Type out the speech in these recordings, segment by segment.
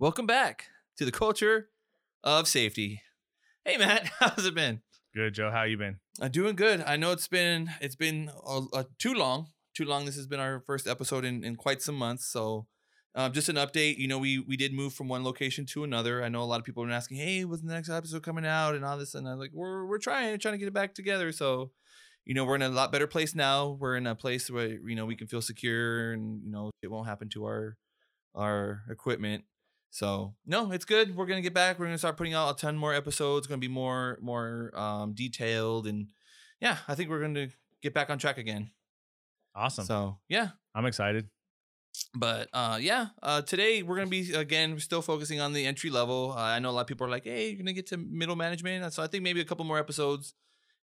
Welcome back to the culture of safety. Hey Matt, how's it been? Good, Joe. How you been? I'm doing good. I know it's been it's been uh, uh, too long, too long. This has been our first episode in, in quite some months. So, um, just an update. You know, we we did move from one location to another. I know a lot of people have been asking, "Hey, when's the next episode coming out?" and all this, and I'm like, "We're we're trying, trying to get it back together." So, you know, we're in a lot better place now. We're in a place where you know we can feel secure, and you know it won't happen to our our equipment. So no, it's good. We're gonna get back. We're gonna start putting out a ton more episodes. Gonna be more more um, detailed, and yeah, I think we're gonna get back on track again. Awesome. So yeah, I'm excited. but uh, yeah, uh, today we're gonna be again we're still focusing on the entry level. Uh, I know a lot of people are like, "Hey, you're gonna get to middle management," so I think maybe a couple more episodes,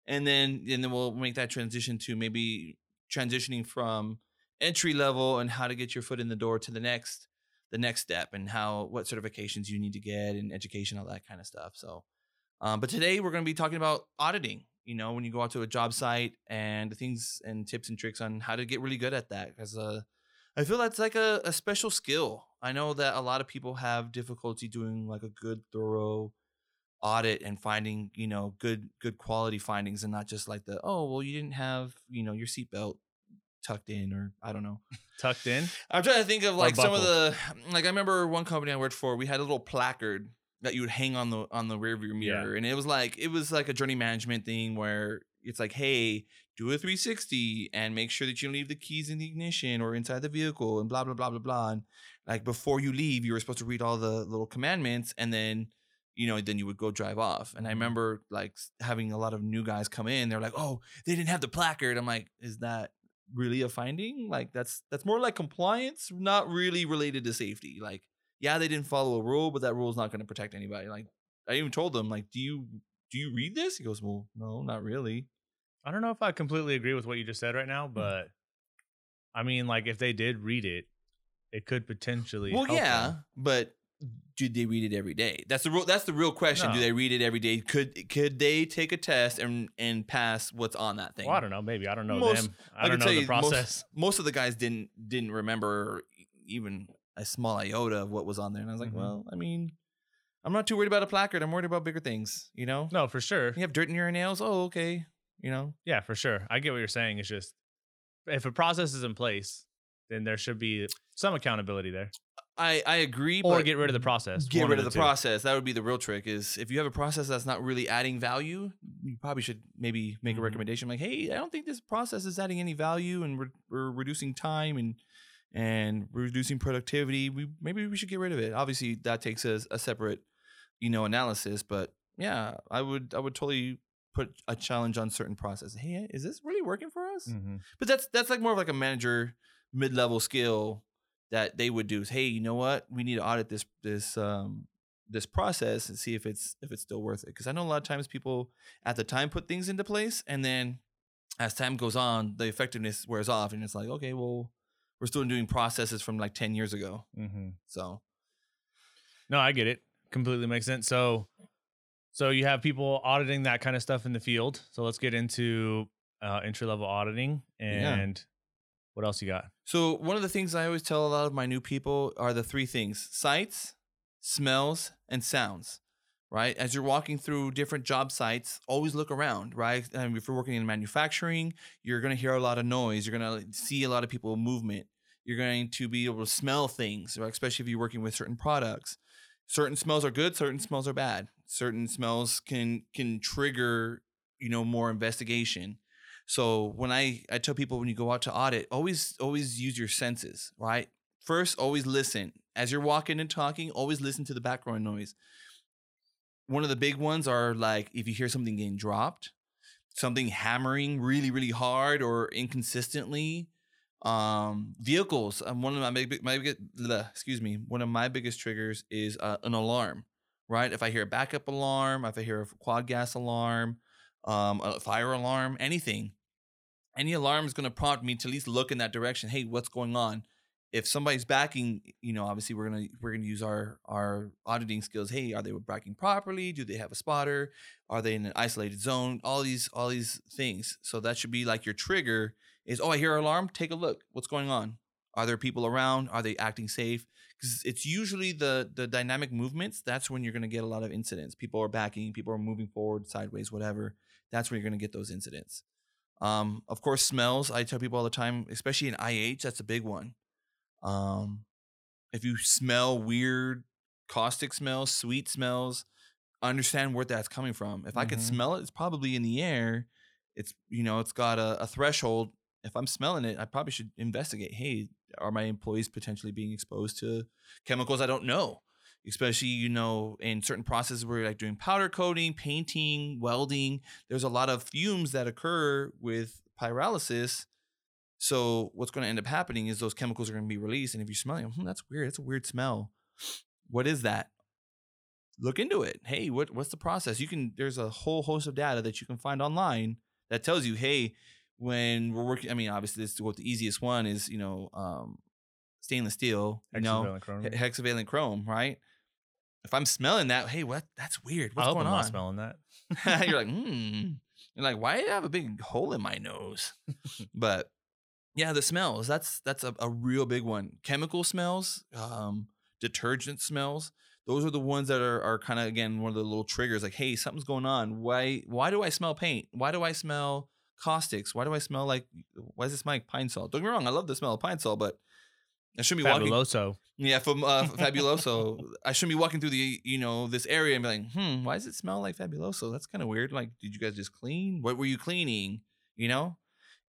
and then and then we'll make that transition to maybe transitioning from entry level and how to get your foot in the door to the next the next step and how what certifications you need to get and education all that kind of stuff. So, um, but today we're gonna be talking about auditing. You know, when you go out to a job site and the things and tips and tricks on how to get really good at that because uh I feel that's like a, a special skill. I know that a lot of people have difficulty doing like a good, thorough audit and finding, you know, good good quality findings and not just like the, oh, well, you didn't have, you know, your seatbelt tucked in or I don't know. Tucked in. I'm trying to think of like some of the like I remember one company I worked for, we had a little placard that you would hang on the on the rear view Yeah. mirror. And it was like it was like a journey management thing where it's like, hey, do a 360 and make sure that you don't leave the keys in the ignition or inside the vehicle and blah blah blah blah blah. And like before you leave, you were supposed to read all the little commandments and then you know, then you would go drive off. And I Mhm. remember like having a lot of new guys come in. They're like, "Oh, they didn't have the placard." I'm like, "Is that really a finding? Like that's that's more like compliance, not really related to safety. Like, yeah, they didn't follow a rule, but that rule is not going to protect anybody. Like, I even told them, like, do you do you read this? He goes, well, no, not really. I don't know if I completely agree with what you just said right now, mm-hmm. but I mean, like, if they did read it, it could potentially. Well, yeah, them. but do they read it every day? That's the real. That's the real question. Do they read it every day? Could could they take a test and and pass what's on that thing? Well, I don't know. Maybe I don't know Most- them. I, I don't can know tell the you most- process. most of the guys didn't didn't remember even a small iota of what was on there, and I was like, Mhm. well, I mean, I'm not too worried about a placard. I'm worried about bigger things. You know, No, for sure. you have dirt in your nails. Oh, okay. You know, Yeah, for sure. I get what you're saying. It's just if a process is in place, then there should be some accountability there, I I agree. or get rid of the process. Get rid of the two. process. That would be the real trick. Is if you have a process that's not really adding value, you probably should maybe make a Mhm. recommendation like, hey, I don't think this process is adding any value, and we're, we're reducing time and and reducing productivity. We maybe we should get rid of it. Obviously, that takes a, a separate, you know, analysis. But yeah, I would I would totally put a challenge on certain processes. Hey, is this really working for us? Mhm. But that's that's like more of like a manager mid level skill that they would do. Is hey, you know what? We need to audit this this um this process and see if it's if it's still worth it. Because I know a lot of times people at the time put things into place, and then as time goes on, the effectiveness wears off, and it's like okay, well, we're still doing processes from like ten years ago. Mhm. So No, I get it. Completely makes sense. So, so you have people auditing that kind of stuff in the field. So let's get into uh, entry level auditing and. Yeah. What else you got? So one of the things I always tell a lot of my new people are the three things: sights, smells, and sounds. Right? As you're walking through different job sites, always look around, right? And if you're working in manufacturing, you're gonna hear a lot of noise. You're gonna see a lot of people movement. You're going to be able to smell things, right? especially if you're working with certain products. Certain smells are good, certain smells are bad. Certain smells can can trigger, you know, more investigation. So when I I tell people when you go out to audit, always always use your senses, right? First, always listen. As you're walking and talking, always listen to the background noise. One of the big ones are like if you hear something getting dropped, something hammering really really hard or inconsistently. Um, vehicles. Um, one of my big my big, excuse me. One of my biggest triggers is uh, an alarm, right? If I hear a backup alarm, if I hear a quad gas alarm, um, a fire alarm, anything, any alarm is going to prompt me to at least look in that direction. Hey, what's going on? If somebody's backing, you know, obviously we're gonna we're gonna use our our auditing skills. Hey, are they backing properly? Do they have a spotter? Are they in an isolated zone? All these all these things. So that should be like your trigger. Is oh I hear an alarm? Take a look. What's going on? Are there people around? Are they acting safe? Because it's usually the the dynamic movements. That's when you're going to get a lot of incidents. People are backing. People are moving forward, sideways, whatever. That's where you're going to get those incidents. Um, of course, smells. I tell people all the time, especially in IH, that's a big one. Um, if you smell weird, caustic smells, sweet smells, understand where that's coming from. If I could Mhm. smell it, it's probably in the air. It's you know, it's got a, a threshold. If I'm smelling it, I probably should investigate. Hey, are my employees potentially being exposed to chemicals I don't know? Especially, you know, in certain processes where you're like doing powder coating, painting, welding, there's a lot of fumes that occur with pyrolysis. So what's going to end up happening is those chemicals are going to be released, and if you're smelling them, hmm, that's weird. That's a weird smell. What is that? Look into it. Hey, what what's the process? You can. There's a whole host of data that you can find online that tells you, hey, when we're working. I mean, obviously, this what the easiest one is. You know, um, stainless steel. You know, Hexavalent chromium. hexavalent chrome, right? If I'm smelling that, hey, what? That's weird. What's I hope going I'm on? not smelling that. you're like, hmm. You're like, why do I have a big hole in my nose? but yeah, the smells. That's that's a, a real big one. Chemical smells, um, detergent smells. Those are the ones that are are kind of again one of the little triggers. Like, hey, something's going on. Why why do I smell paint? Why do I smell caustics? Why do I smell like why does it smell like Pine-Sol? Don't get me wrong, I love the smell of Pine-Sol, but I shouldn't be walking Fabuloso. yeah, from uh, Fabuloso. I shouldn't be walking through the you know this area and be like, hmm, why does it smell like Fabuloso? That's kind of weird. Like, did you guys just clean? What were you cleaning? You know.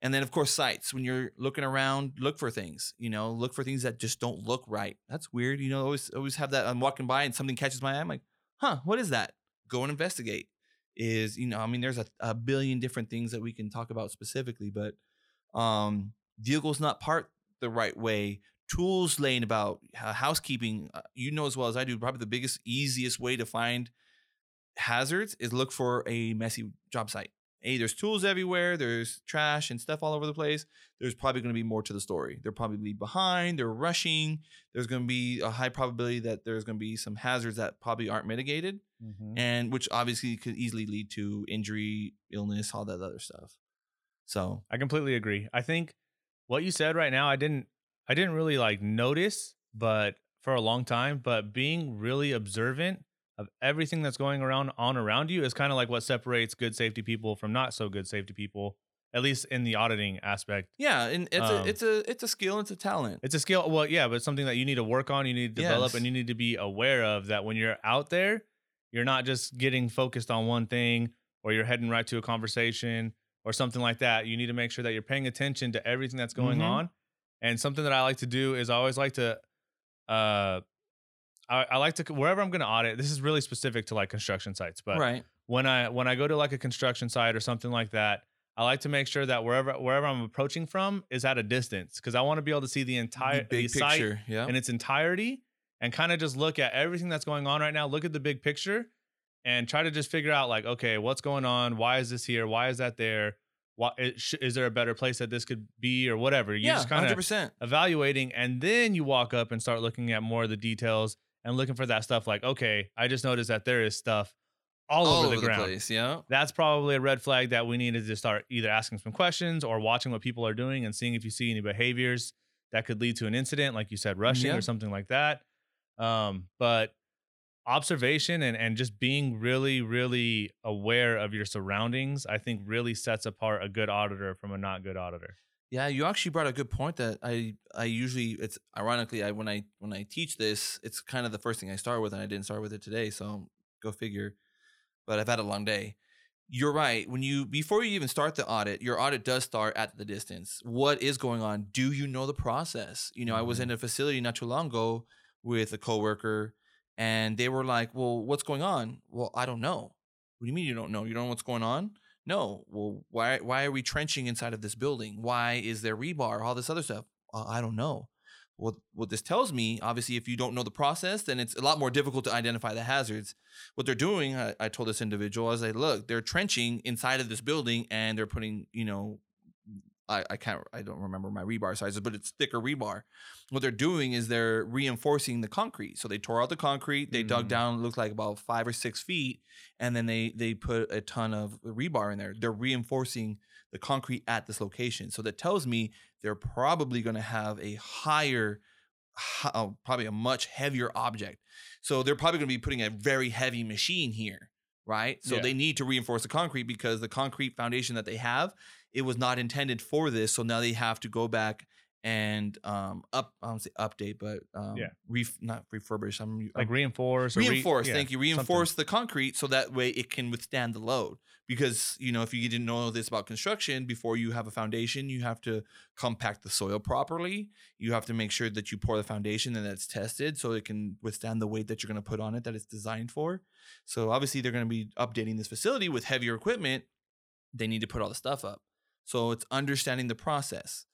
And then of course sights. When you're looking around, look for things. You know, look for things that just don't look right. That's weird. You know, always always have that. I'm walking by and something catches my eye. I'm like, huh, what is that? Go and investigate. Is you know, I mean, there's a, a billion different things that we can talk about specifically, but um, vehicles not parked the right way tools laying about housekeeping uh, you know as well as i do probably the biggest easiest way to find hazards is look for a messy job site hey there's tools everywhere there's trash and stuff all over the place there's probably going to be more to the story they're probably behind they're rushing there's going to be a high probability that there's going to be some hazards that probably aren't mitigated Mhm. and which obviously could easily lead to injury illness all that other stuff so I completely agree. I think what you said right now, I didn't, I didn't really like notice, but for a long time, but being really observant of everything that's going around on around you is kind of like what separates good safety people from not so good safety people, at least in the auditing aspect. yeah and it's Um, a it's a it's a skill it's a talent It's a skill. Well, yeah, but it's something that you need to work on, you need to develop, Yes. and you need to be aware of that when you're out there, you're not just getting focused on one thing or you're heading right to a conversation or something like that. You need to make sure that you're paying attention to everything that's going Mhm. on. And something that I like to do is I always like to, uh, I, I like to wherever I'm going to audit. This is really specific to like construction sites, but right when I when I go to like a construction site or something like that, I like to make sure that wherever wherever I'm approaching from is at a distance because I want to be able to see the entire the big the picture yeah in its entirety and kind of just look at everything that's going on right now. Look at the big picture and try to just figure out like, okay, what's going on? Why is this here? Why is that there? Why is, is there a better place that this could be or whatever? You yeah just kind of 100% evaluating and then you walk up and start looking at more of the details and looking for that stuff like, okay, I just noticed that there is stuff all, over, the ground. place yeah That's probably a red flag that we needed to start either asking some questions or watching what people are doing and seeing if you see any behaviors that could lead to an incident, like you said, rushing Yeah. or something like that. Um, but observation and, and just being really, really aware of your surroundings, I think really sets apart a good auditor from a not good auditor. Yeah, you actually brought a good point that I I usually it's ironically I when I when I teach this, it's kind of the first thing I start with and I didn't start with it today, so go figure. But I've had a long day. You're right. When you before you even start the audit, your audit does start at the distance. What is going on? Do you know the process? You know, I was Mhm. in a facility not too long ago with a coworker and they were like, "Well, what's going on?" "Well, I don't know." "What do you mean you don't know? You don't know what's going on?" No. Well, why why are we trenching inside of this building? Why is there rebar? All this other stuff. Uh, I don't know. What what this tells me, obviously, if you don't know the process, then it's a lot more difficult to identify the hazards. What they're doing, I, I told this individual, I was like, look, they're trenching inside of this building and they're putting, you know, I, I can't I don't remember my rebar sizes, but it's thicker rebar. What they're doing is they're reinforcing the concrete. So they tore out the concrete, they dug Mm. down, looked like about five or six feet, and then they they put a ton of rebar in there. They're reinforcing the concrete at this location. So that tells me they're probably going to have a higher, uh, probably a much heavier object. So they're probably going to be putting a very heavy machine here, right? So Yeah. they need to reinforce the concrete because the concrete foundation that they have, it was not intended for this. So now they have to go back and um up I don't say update, but um Yeah. ref, not refurbish. I'm like reinforce or re- reinforce yeah, thank you something. reinforce the concrete so that way it can withstand the load because you know if you didn't know this about construction before you have a foundation you have to compact the soil properly you have to make sure that you pour the foundation and that's tested so it can withstand the weight that you're going to put on it that it's designed for so obviously they're going to be updating this facility with heavier equipment they need to put all the stuff up so it's understanding the process.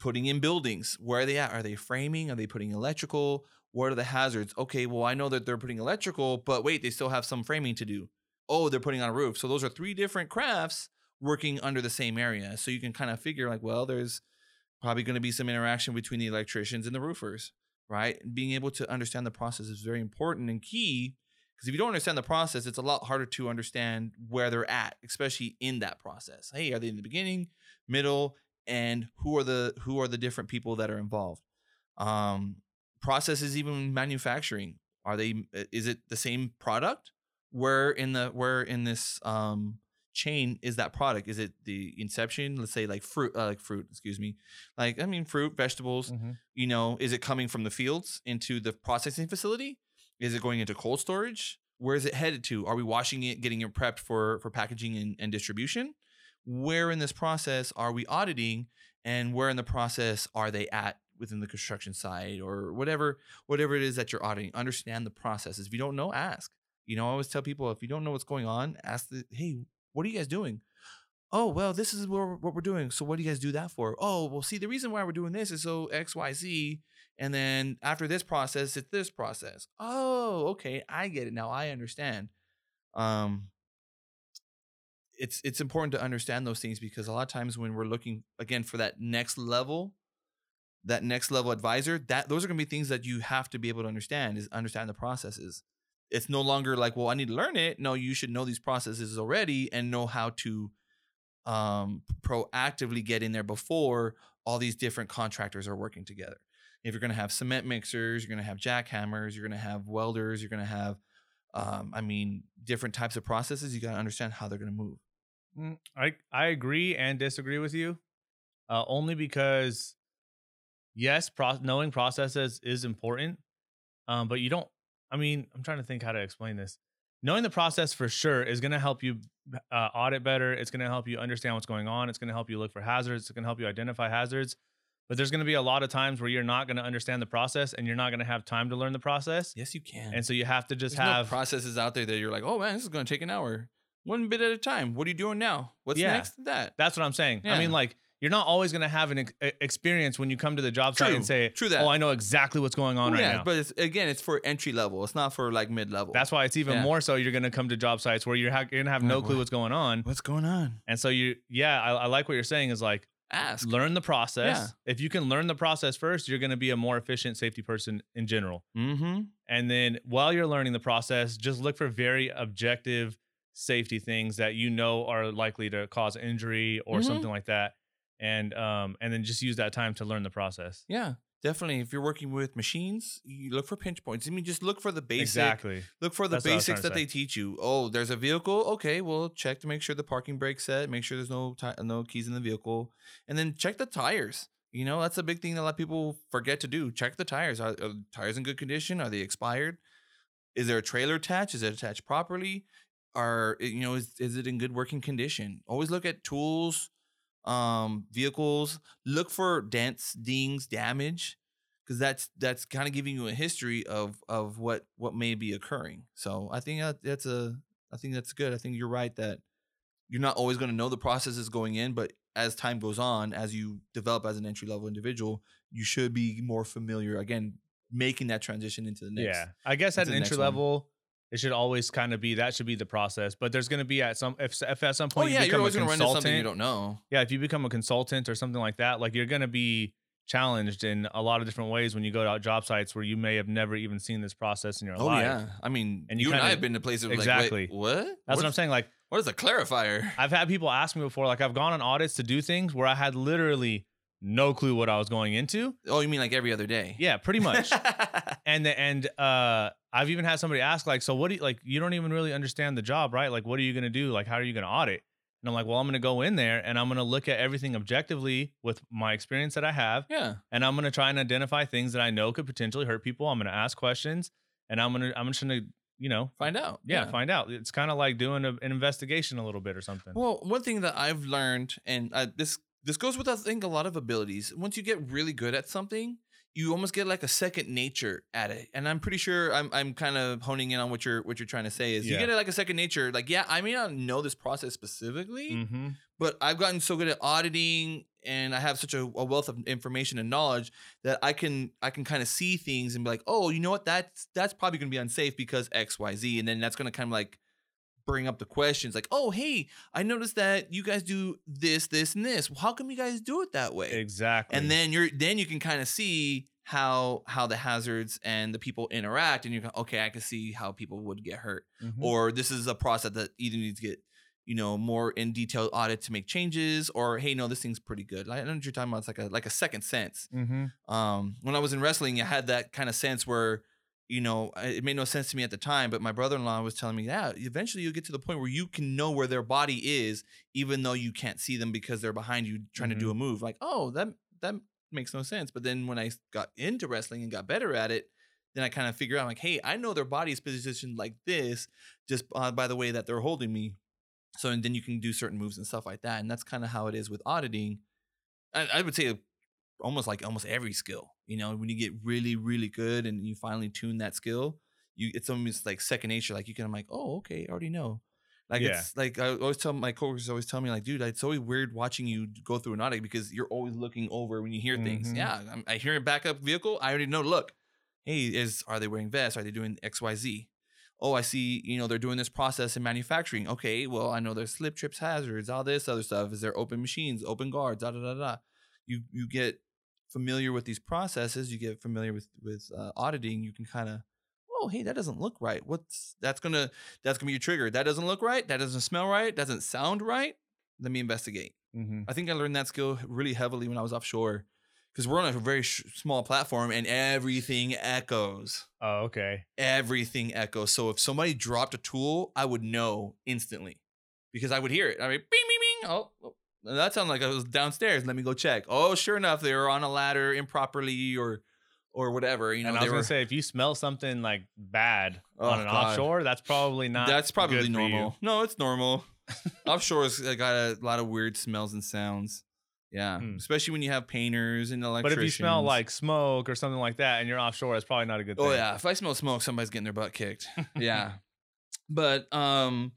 Putting in buildings where are they at? Are they framing? Are they putting electrical? What are the hazards? Okay well i know that they're putting electrical but wait they still have some framing to do. Oh they're putting on a roof. So those are three different crafts working under the same area. So you can kind of figure like well there's probably going to be some interaction between the electricians and the roofers right? Being able to understand the process is very important and key because if you don't understand the process it's a lot harder to understand where they're at especially in that process. Hey are they in the beginning middle and who are the who are the different people that are involved? Um processes even manufacturing are they is it the same product? Where in the where in this um chain is that product? Is it the inception? Let's say like fruit uh, like fruit excuse me. Like i mean fruit vegetables Mhm. you know is it coming from the fields into the processing facility is it going into cold storage? Where is it headed to? Are we washing it getting it prepped for for packaging and, and distribution? Where in this process are we auditing and where in the process are they at within the construction site or whatever whatever it is that you're auditing? Understand the processes. If you don't know ask. You know i always tell people if you don't know what's going on ask the hey what are you guys doing? Oh well this is what we're, what we're doing. So what do you guys do that for? Oh well see the reason why we're doing this is so xyz and then after this process it's this process. Oh okay i get it now i understand. Um it's it's important to understand those things because a lot of times when we're looking again for that next level that next level advisor that those are going to be things that you have to be able to understand is understand the processes. It's no longer like well i need to learn it. No you should know these processes already and know how to um proactively get in there before all these different contractors are working together if you're going to have cement mixers you're going to have jackhammers you're going to have welders you're going to have um, i mean different types of processes you got to understand how they're going to move Mm, I I agree and disagree with you, uh, only because yes, pro- knowing processes is important, um, but you don't. I mean, I'm trying to think how to explain this. Knowing the process for sure is going to help you uh, audit better. It's going to help you understand what's going on. It's going to help you look for hazards. It's going to help you identify hazards. But there's going to be a lot of times where you're not going to understand the process and you're not going to have time to learn the process. yes you can And so you have to just There's no have processes out there that you're like oh man this is going to take an hour one bit at a time what are you doing now what's Yeah. next to that That's what I'm saying. I mean, like, you're not always going to have an ex- experience when you come to the job site True. and say, True that. "Oh, I know exactly what's going on right yeah now." but it's, again it's for entry level it's not for like mid level That's why it's even Yeah. more so you're going to come to job sites where you're, ha- you're going to have no clue what's going on, what's going on and so you, yeah, I, I like what you're saying is like ask learn the process. Yeah. If you can learn the process first, you're going to be a more efficient safety person in general. mm-hmm And then while you're learning the process, just look for very objective safety things that you know are likely to cause injury or Mhm. something like that. And um and then just use that time to learn the process. yeah definitely if you're working with machines you look for pinch points i mean just look for the basic Exactly. Look for the That's what I was basics that they teach you. Oh, there's a vehicle. Okay, well, check to make sure the parking brake's set. Make sure there's no ti- no keys in the vehicle, and then check the tires. You know, that's a big thing that a lot of people forget to do. Check the tires. Are, are the tires in good condition? Are they expired? Is there a trailer attached? Is it attached properly? Are eh, you know is is it in good working condition? Always look at tools, um, vehicles. Look for dents, dings, damage because that's that's kind of giving you a history of of what what may be occurring. So I think that, that's a I think that's good. I think you're right that you're not always going to know the processes going in, but as time goes on, as you develop as an entry level individual, you should be more familiar again, making that transition into the next. yeah. I guess at an entry level, it should always kind of be that should be the process. But there's going to be at some if, if at some oh, point Oh you yeah, you're become a always gonna run into something you don't know. yeah, if you become a consultant or something like that, like you're going to be challenged in a lot of different ways when you go to job sites where you may have never even seen this process in your Oh life. yeah, I mean, And you you, and I have been to places Exactly. like, what? That's what I'm saying. Like What is a clarifier? I've had people ask me before, like I've gone on audits to do things where I had literally no clue what I was going into. Oh, you mean like every other day? Yeah, pretty much. and the, and uh I've even had somebody ask like, so what do you like? You don't even really understand the job, right? Like, what are you gonna do? Like, how are you gonna audit? And I'm like, well, I'm gonna go in there and I'm gonna look at everything objectively with my experience that I have, yeah. and I'm gonna try and identify things that I know could potentially hurt people. I'm gonna ask questions, and I'm gonna I'm just gonna you know Find out. yeah, find out. It's kind of like doing a, an investigation a little bit or something. Well, one thing that I've learned, and I, this this goes with I think a lot of abilities. Once you get really good at something, you almost get like a second nature at it. And I'm pretty sure I'm I'm kind of honing in on what you're what you're trying to say is you get it like a second nature. Like yeah, I may not know this process specifically, mm-hmm. but I've gotten so good at auditing and I have such a, a wealth of information and knowledge that I can I can kind of see things and be like, oh, you know what, that's that's probably gonna be unsafe because X, Y, Z. And then that's gonna kind of like bring up the questions like, oh, hey, I noticed that you guys do this, this, and this. How come you guys do it that way? Exactly. And then you're then you can kind of see how how the hazards and the people interact and you go, okay, I can see how people would get hurt Mhm. or this is a process that either needs to get you know more in detailed audit to make changes or hey no this thing's pretty good like, i know what you're talking about it's like a like a second sense Mhm. um when i was in wrestling i had that kind of sense where you know it made no sense to me at the time but my brother-in-law was telling me yeah eventually you'll get to the point where you can know where their body is even though you can't see them because they're behind you trying to do a move. Like oh that that makes no sense. But then when i got into wrestling and got better at it then i kind of figure out like hey i know their body is positioned like this just uh, by the way that they're holding me. So and then you can do certain moves and stuff like that and that's kind of how it is with auditing. I, I would say almost like almost every skill you know when you get really really good and you finally tune that skill you it's almost like second nature like you can i'm like oh okay i already know like Yeah. it's like i always tell my coworkers always tell me like dude it's always weird watching you go through an audit because you're always looking over when you hear things Mhm. yeah I'm, i hear a backup vehicle i already know look hey is are they wearing vests are they doing xyz oh, I see, you know, they're doing this process in manufacturing. Okay, well, I know there's slip trips, hazards, all this other stuff. Is there open machines, open guards, da da da da. You you get familiar with these processes. You get familiar with with uh, auditing. You can kind of, oh, hey, that doesn't look right. What's that's gonna that's gonna be your trigger. That doesn't look right. That doesn't smell right. Doesn't sound right. Let me investigate. Mhm. I think I learned that skill really heavily when I was offshore. Because we're on a very sh- small platform and everything echoes Oh, okay. everything echoes. So if somebody dropped a tool, I would know instantly because I would hear it. I mean, bing, bing, bing. Oh, oh, that sounded like I was downstairs. Let me go check. Oh, sure enough, they were on a ladder improperly or or whatever. You know, and I was were. gonna say, if you smell something like bad Oh, on an God. offshore, that's probably not. that's probably good for you. normal. No, it's normal. Offshore's got a lot of weird smells and sounds. Yeah, Hmm. especially when you have painters and electricians. But if you smell like smoke or something like that, and you're offshore, it's probably not a good thing. Oh yeah, if I smell smoke, somebody's getting their butt kicked. yeah. But um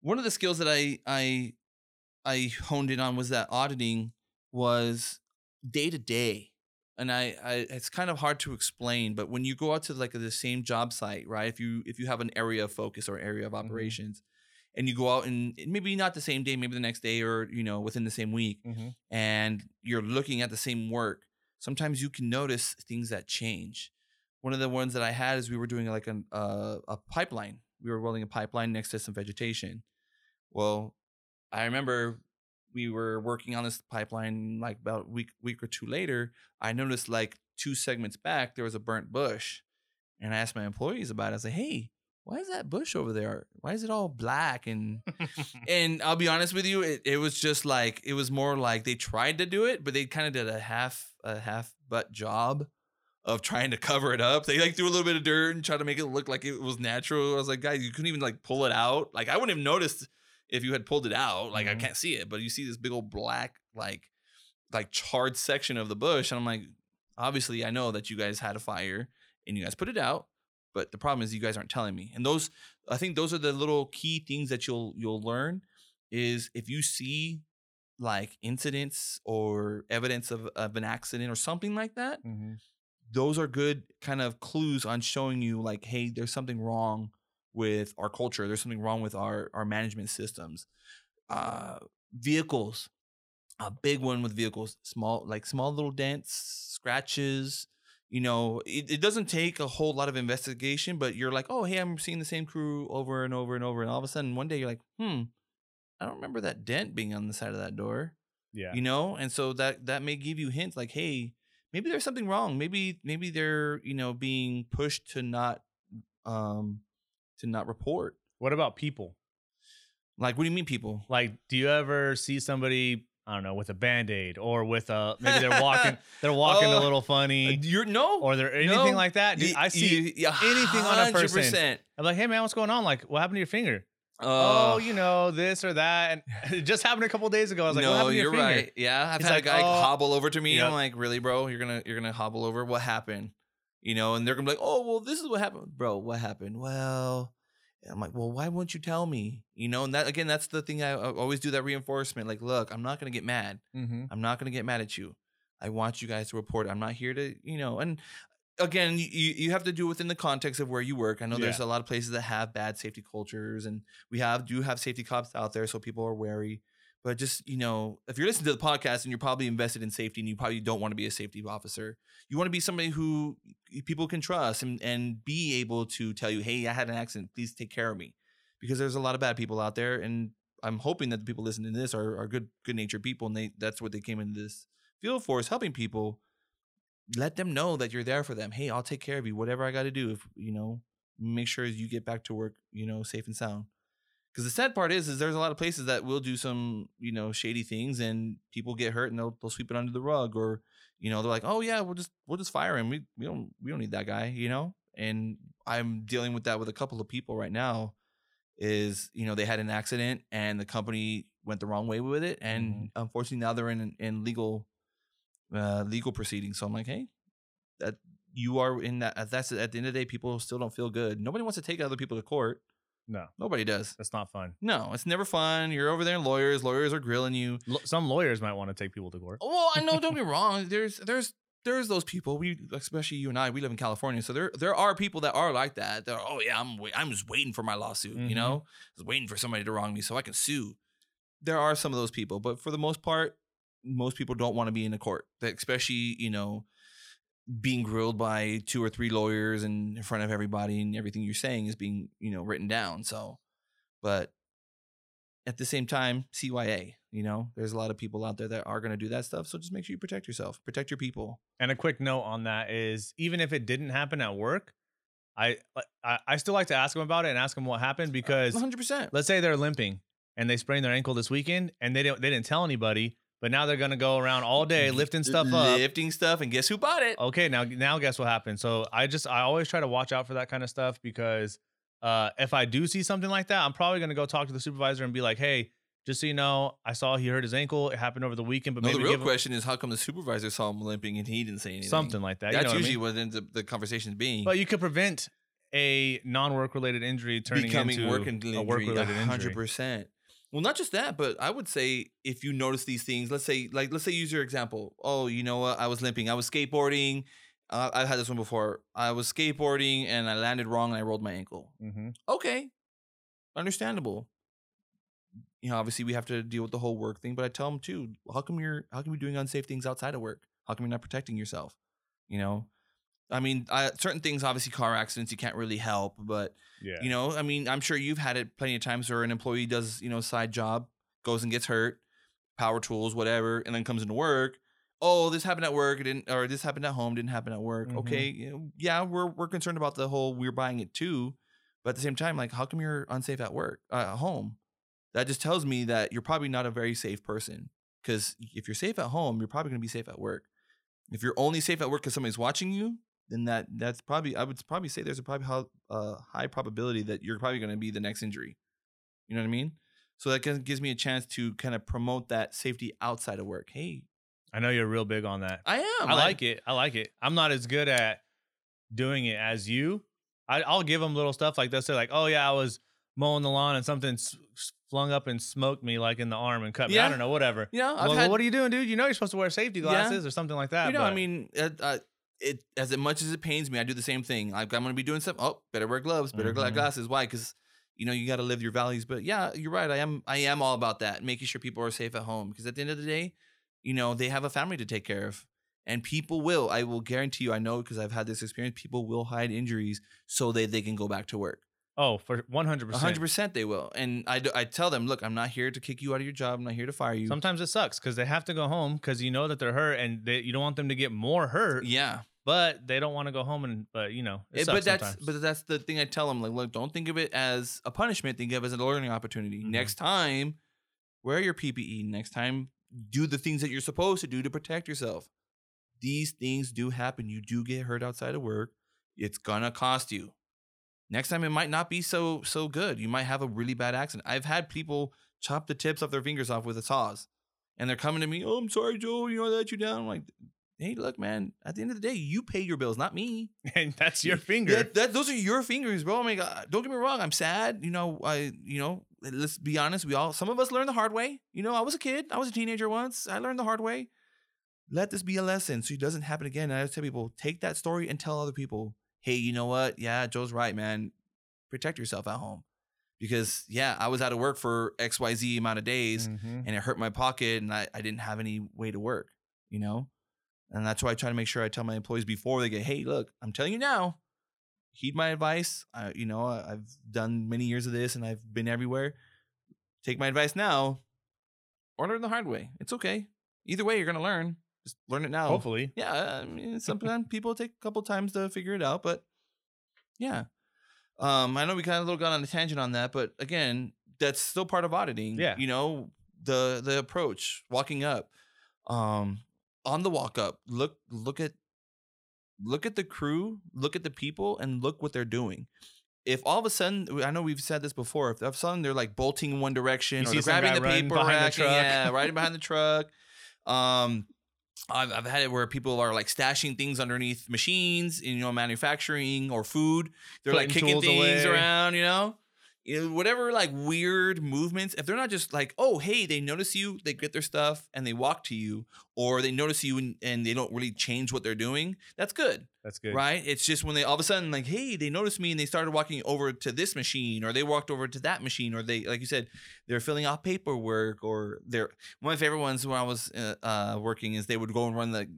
one of the skills that I I I honed in on was that auditing was day to day. And I, I it's kind of hard to explain, but when you go out to like the same job site, right? If you if you have an area of focus or area of operations and you go out and maybe not the same day, maybe the next day or you know within the same week, hmm and you're looking at the same work, sometimes you can notice things that change. One of the ones that I had is we were doing like an, uh, a pipeline. We were welding a pipeline next to some vegetation. Well, I remember we were working on this pipeline like about a week week or two later. I noticed like two segments back there was a burnt bush, and I asked my employees about it. I was like, "Hey, why is that bush over there? Why is it all black and and I'll be honest with you, it, it was just like it was more like they tried to do it, but they kind of did a half a half butt job of trying to cover it up. They like threw a little bit of dirt and tried to make it look like it was natural. I was like, guys, you couldn't even like pull it out. Like I wouldn't have noticed if you had pulled it out. Like I Mhm. can't see it, but you see this big old black like like charred section of the bush, and I'm like, obviously I know that you guys had a fire and you guys put it out. But the problem is you guys aren't telling me. And those I think those are the little key things that you'll you'll learn is if you see like incidents or evidence of, of an accident or something like that, Mhm. those are good kind of clues on showing you like, hey, there's something wrong with our culture. There's something wrong with our our management systems. Uh, vehicles, a big one with vehicles, small like small little dents, scratches. You know, it, it doesn't take a whole lot of investigation, but you're like, oh, hey, I'm seeing the same crew over and over and over, and all of a sudden one day you're like, hmm, I don't remember that dent being on the side of that door Yeah. you know and so that that may give you hints like hey maybe there's something wrong maybe maybe they're you know being pushed to not um to not report What about people? like what do you mean people Like, do you ever see somebody, I don't know, with a band aid or with a maybe they're walking they're walking Oh, a little Uh, funny you're no or they're anything no. like that? Dude, I see you- anything on a person. 100%. I'm like, hey man, what's going on? Like, what happened to your finger? Uh, oh, you know, this or that. And it just happened a couple days ago. I was like, what no, happened to your you're finger? right. Yeah, I've He's had like, a guy "Oh." hobble over to me. Yep. I'm like, really, bro? You're gonna you're gonna hobble over? What happened? You know, and they're gonna be like, oh, well, this is what happened, bro. What happened? Well, I'm like, well, why won't you tell me? You know, and that again, that's the thing. I, I always do that reinforcement. Like, look, I'm not gonna get mad. Mm-hmm. I'm not gonna get mad at you. I want you guys to report. I'm not here to, you know, and again, you you have to do it within the context of where you work. I know there's a lot of places that have bad safety cultures, and we have do have safety cops out there, so people are wary. But just you know, if you're listening to the podcast and you're probably invested in safety, and you probably don't want to be a safety officer, you want to be somebody who people can trust and and be able to tell you, hey, I had an accident, please take care of me, because there's a lot of bad people out there, and I'm hoping that the people listening to this are, are good good natured people, and they that's what they came into this field for is helping people. Let them know that you're there for them. Hey, I'll take care of you. Whatever I got to do, if you know, make sure you get back to work, you know, safe and sound. Because the sad part is, is there's a lot of places that will do some, you know, shady things, and people get hurt, and they'll they'll sweep it under the rug, or you know, they're like, oh yeah, we'll just we'll just fire him. We we don't we don't need that guy, you know. And I'm dealing with that with a couple of people right now. Is you know they had an accident and the company went the wrong way with it, and unfortunately now they're in in legal uh, legal proceedings. So I'm like, hey, that you are in that. That's at the end of the day, people still don't feel good. Nobody wants to take other people to court. No, Nobody does. that's not fun. No, it's never fun. You're over there, and lawyers. Lawyers are grilling you. Lo- some lawyers might want to take people to court. Well, I know. Don't me wrong. There's there's there's those people. We especially you and I. We live in California, so there there are people that are like that. They're oh yeah, I'm wait, I'm just waiting for my lawsuit. You Mhm. know, just waiting for somebody to wrong me so I can sue. There are some of those people, but for the most part, most people don't want to be in a court. That especially you know being grilled by two or three lawyers and in front of everybody, and everything you're saying is being you know written down. So, but at the same time, CYA. You know, there's a lot of people out there that are going to do that stuff. So just make sure you protect yourself, protect your people. And a quick note on that is even if it didn't happen at work, I uh, I, I still like to ask them about it and ask them what happened uh, because 100. percent let's say they're limping and they sprained their ankle this weekend and they didn't they didn't tell anybody, but now they're gonna go around all day lifting stuff up. lifting stuff, and guess who bought it? Okay, now now guess what happened? So I just I always try to watch out for that kind of stuff because uh, if I do see something like that, I'm probably gonna go talk to the supervisor and be like, hey. Just so you know, I saw he hurt his ankle. It happened over the weekend, but no, maybe the real question is how come the supervisor saw him limping and he didn't say anything? something like that. You That's know what I usually mean? what ends up the conversations being. But you could prevent a non-work related injury turning becoming into work a work-related hundred injury. percent. Well, not just that, but I would say if you notice these things, let's say, like, let's say, use your example. Oh, you know what? I was limping. I was skateboarding. Uh, I've had this one before. I was skateboarding and I landed wrong and I rolled my ankle. Mm-hmm. Okay, understandable. You know, obviously we have to deal with the whole work thing, but I tell them too. How come you're? How come you're doing unsafe things outside of work? How come you're not protecting yourself? You know, I mean, I, certain things, obviously, car accidents you can't really help, but Yeah. you know, I mean, I'm sure you've had it plenty of times where an employee does, you know, a side job, goes and gets hurt, power tools, whatever, and then comes into work. Oh, this happened at work, it didn't, or this happened at home, didn't happen at work. Mhm. Okay, you know, yeah, we're we're concerned about the whole we're buying it too, but at the same time, like, how come you're unsafe at work, uh, at home? That just tells me that you're probably not a very safe person. Because if you're safe at home, you're probably going to be safe at work. If you're only safe at work because somebody's watching you, then that that's probably I would probably say there's a probably how uh, high probability that you're probably going to be the next injury. You know what I mean? So that gives- gives me a chance to kind of promote that safety outside of work. Hey, I know you're real big on that. I am. I like it. I like it. I'm not as good at doing it as you. I, I'll give them little stuff like this. They're like, oh yeah, I was mowing the lawn and something s- flung up and smoked me like in the arm and cut me. I don't know, whatever. You know, I've Well, had. what are you doing, dude? You know you're supposed to wear safety Yeah. glasses or something like that. you know, I mean, uh, uh, it as much as it pains me, I do the same thing. Like I'm gonna be doing something. Oh, better wear gloves, better Mhm. glasses. Why? Because you know you got to live your values. But yeah, you're right. I am. I am all about that, making sure people are safe at home. Because at the end of the day, you know they have a family to take care of, and people will. I will guarantee you. I know because I've had this experience. People will hide injuries so that they can go back to work. Oh, for 100%. hundred percent. percent, they will. And I, I tell them, look, I'm not here to kick you out of your job. I'm not here to fire you. Sometimes it sucks because they have to go home because you know that they're hurt and they, you don't want them to get more hurt, yeah, but they don't want to go home and but you know it Eh, sucks but that's sometimes. but that's the thing I tell them. Like, look, don't think of it as a punishment. Think of it as a learning opportunity. Mhm. Next time, wear your PPE. Next time, do the things that you're supposed to do to protect yourself. These things do happen. You do get hurt outside of work. It's gonna cost you. Next time, it might not be so so good. You might have a really bad accident. I've had people chop the tips of their fingers off with a saws, and they're coming to me. Oh, I'm sorry, Joe. You know I let you down. I'm like, hey, look, man. At the end of the day, you pay your bills, not me. and that's your finger. That, that those are your fingers, bro. I mean, uh, don't get me wrong. I'm sad. You know, I you know, let's be honest. We all some of us learn the hard way. You know, I was a kid. I was a teenager once. I learned the hard way. Let this be a lesson so it doesn't happen again. And I tell people, take that story and tell other people, hey, you know what? Yeah, Joe's right, man. Protect yourself at home. Because yeah, I was out of work for XYZ amount of days Mhm. and it hurt my pocket and I, I didn't have any way to work, you know? And that's why I try to make sure I tell my employees before they get, hey, look, I'm telling you now, heed my advice. I, you know, I- I've done many years of this and I've been everywhere. Take my advice now or learn the hard way. It's okay. Either way, you're going to learn. Just learn it now. Hopefully, Yeah, I mean, sometimes people take a couple times to figure it out, but yeah. Um, I know we kind of got on a tangent on that, but again, that's still part of auditing. Yeah. you know the the approach, walking up, um, on the walk up, look look at look at the crew, look at the people, and look what they're doing. If all of a sudden, I know we've said this before, if all of a sudden they're like bolting in one direction, You or grabbing the paper behind the truck. yeah, riding behind the truck. Um, I've, I've had it where people are like stashing things underneath machines in you know manufacturing or food. They're like kicking things away. around, you know. You know, whatever like weird movements. If they're not just like, oh, hey, they notice you, they get their stuff and they walk to you, or they notice you and, and they don't really change what they're doing. That's good, that's good. right? It's just when they all of a sudden like, hey, they noticed me and they started walking over to this machine, or they walked over to that machine, or they, like you said, they're filling out paperwork, or they're one of my favorite ones when I was uh, uh, working is they would go and run the.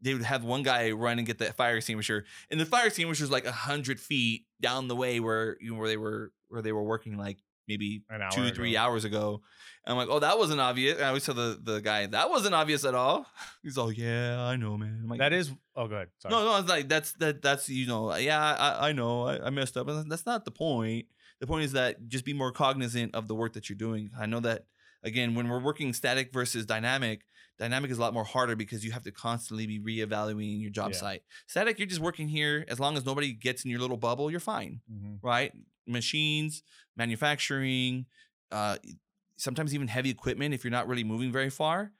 They would have one guy run and get the fire extinguisher, and the fire extinguisher was like a hundred feet down the way where you know, where they were where they were working like maybe two three ago. hours ago. And I'm like, oh, that wasn't obvious. And I always tell the the guy that wasn't obvious at all. He's all, yeah, I know, man. I'm like, That is. Oh, go ahead. No, no, it's like that's that that's you know, yeah, I, I know, I, I messed up, and that's not the point. The point is that just be more cognizant of the work that you're doing. I know that again, when we're working static versus dynamic, dynamic is a lot more harder because you have to constantly be reevaluating your job Yeah. site. Static, you're just working here as long as nobody gets in your little bubble, you're fine, Mhm. right? Machines, manufacturing, uh, sometimes even heavy equipment. If you're not really moving very far,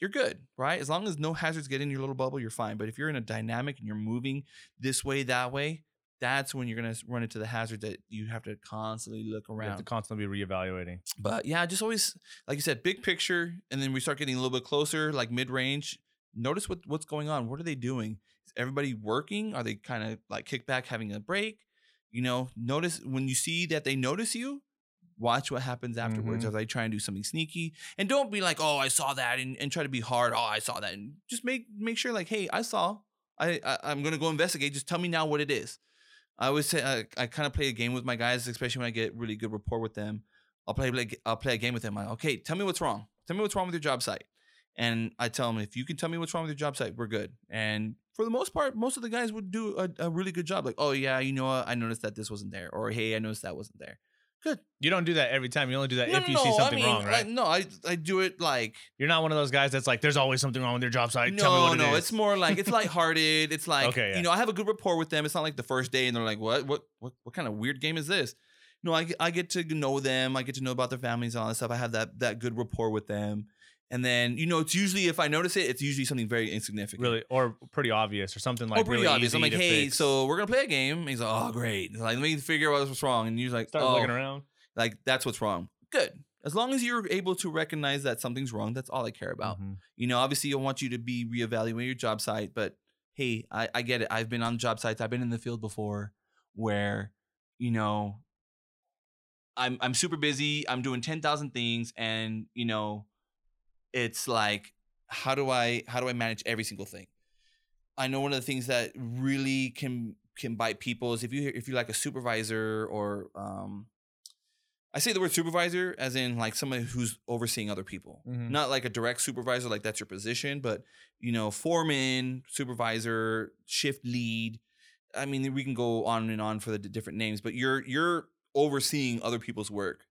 you're good, right? As long as no hazards get in your little bubble, you're fine. But if you're in a dynamic and you're moving this way, that way, that's when you're gonna run into the hazard that you have to constantly look around. You have to constantly be reevaluating. But yeah, just always, like you said, big picture, and then we start getting a little bit closer, like mid range. Notice what what's going on. What are they doing? Is everybody working? Are they kind of like kick back, having a break? You know, notice when you see that they notice you. Watch what happens afterwards. Mhm. Are they try to do something sneaky? And don't be like, "Oh, I saw that," and, and try to be hard. Oh, I saw that, and just make make sure, like, "Hey, I saw. I, I I'm gonna go investigate. Just tell me now what it is." I always say I, I kind of play a game with my guys, especially when I get really good rapport with them. I'll play like I'll play a game with them. Like, okay, tell me what's wrong. Tell me what's wrong with your job site. And I tell them if you can tell me what's wrong with your job site, we're good. And for the most part, most of the guys would do a, a really good job. Like, oh yeah, you know what? I noticed that this wasn't there, or hey, I noticed that wasn't there. Good. You don't do that every time. You only do that No, if no, you see no, something I mean, wrong, right? like, no, I I do it like You're not one of those guys that's like, there's always something wrong with your job site. Tell me no, it no, is." it's more like it's lighthearted. It's like Okay, yeah. you know, I have a good rapport with them. It's not like the first day and they're like, "What? What? What? What kind of weird game is this?" No, I I get to know them. I get to know about their families and all that stuff. I have that that good rapport with them. And then you know, it's usually if I notice it, it's usually something very insignificant. really or pretty obvious or something like oh, pretty really obvious. I'm like, hey, fix." so we're gonna play a game. And he's like, oh, great. Like, let me figure out what's wrong. And you're like, start oh, looking around. like that's what's wrong. Good. As long as you're able to recognize that something's wrong, that's all I care about Mhm. you know obviously i want you to be reevaluating your job site but hey, I, I get it. I've been on job sites. I've been in the field before, where you know, I'm I'm super busy. I'm doing ten thousand things, and you know, it's like, how do I how do I manage every single thing? I know one of the things that really can can bite people is if you if you're like a supervisor or um I say the word supervisor as in like somebody who's overseeing other people. Mhm. Not like a direct supervisor like that's your position, but you know, foreman, supervisor, shift lead. I mean, we can go on and on for the d- different names, but you're you're overseeing other people's work.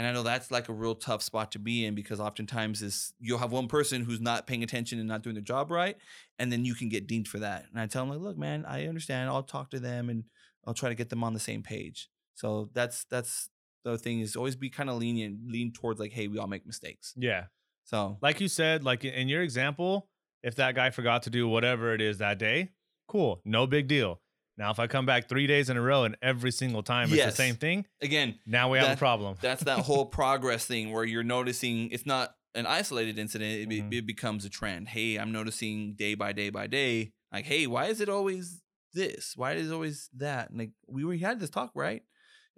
And I know that's like a real tough spot to be in because oftentimes is you'll have one person who's not paying attention and not doing their job right, and then you can get deemed for that. And I tell them like, look, man, I understand. I'll talk to them and I'll try to get them on the same page. So that's that's the thing is always be kind of lenient, lean towards like, hey, we all make mistakes. Yeah. So Like you said, like in your example, if that guy forgot to do whatever it is that day, cool. No big deal. Now, if I come back three days in a row and every single time it's the same thing, again, now we have a problem. that's that whole progress thing where you're noticing it's not an isolated incident. It, Mhm. it becomes a trend. Hey i'm noticing day by day by day like hey why is it always this? Why is it always that? And like we we had this talk right?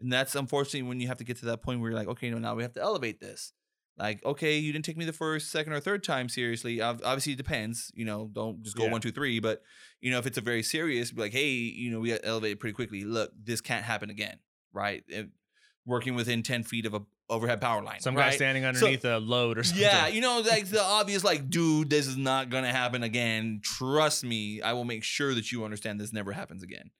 And that's unfortunately when you have to get to that point where you're like okay no now we have to elevate this like okay you didn't take me the first second or third time seriously obviously it depends you know don't just go Yeah. one two three but you know if it's a very serious be like hey you know we got elevated pretty quickly look this can't happen again right It- working within 10 feet of a overhead power line Some guy right? standing So- underneath a load or something. yeah, you know, like the obvious, like, dude, this is not gonna happen again. Trust me, I will make sure that you understand this never happens again.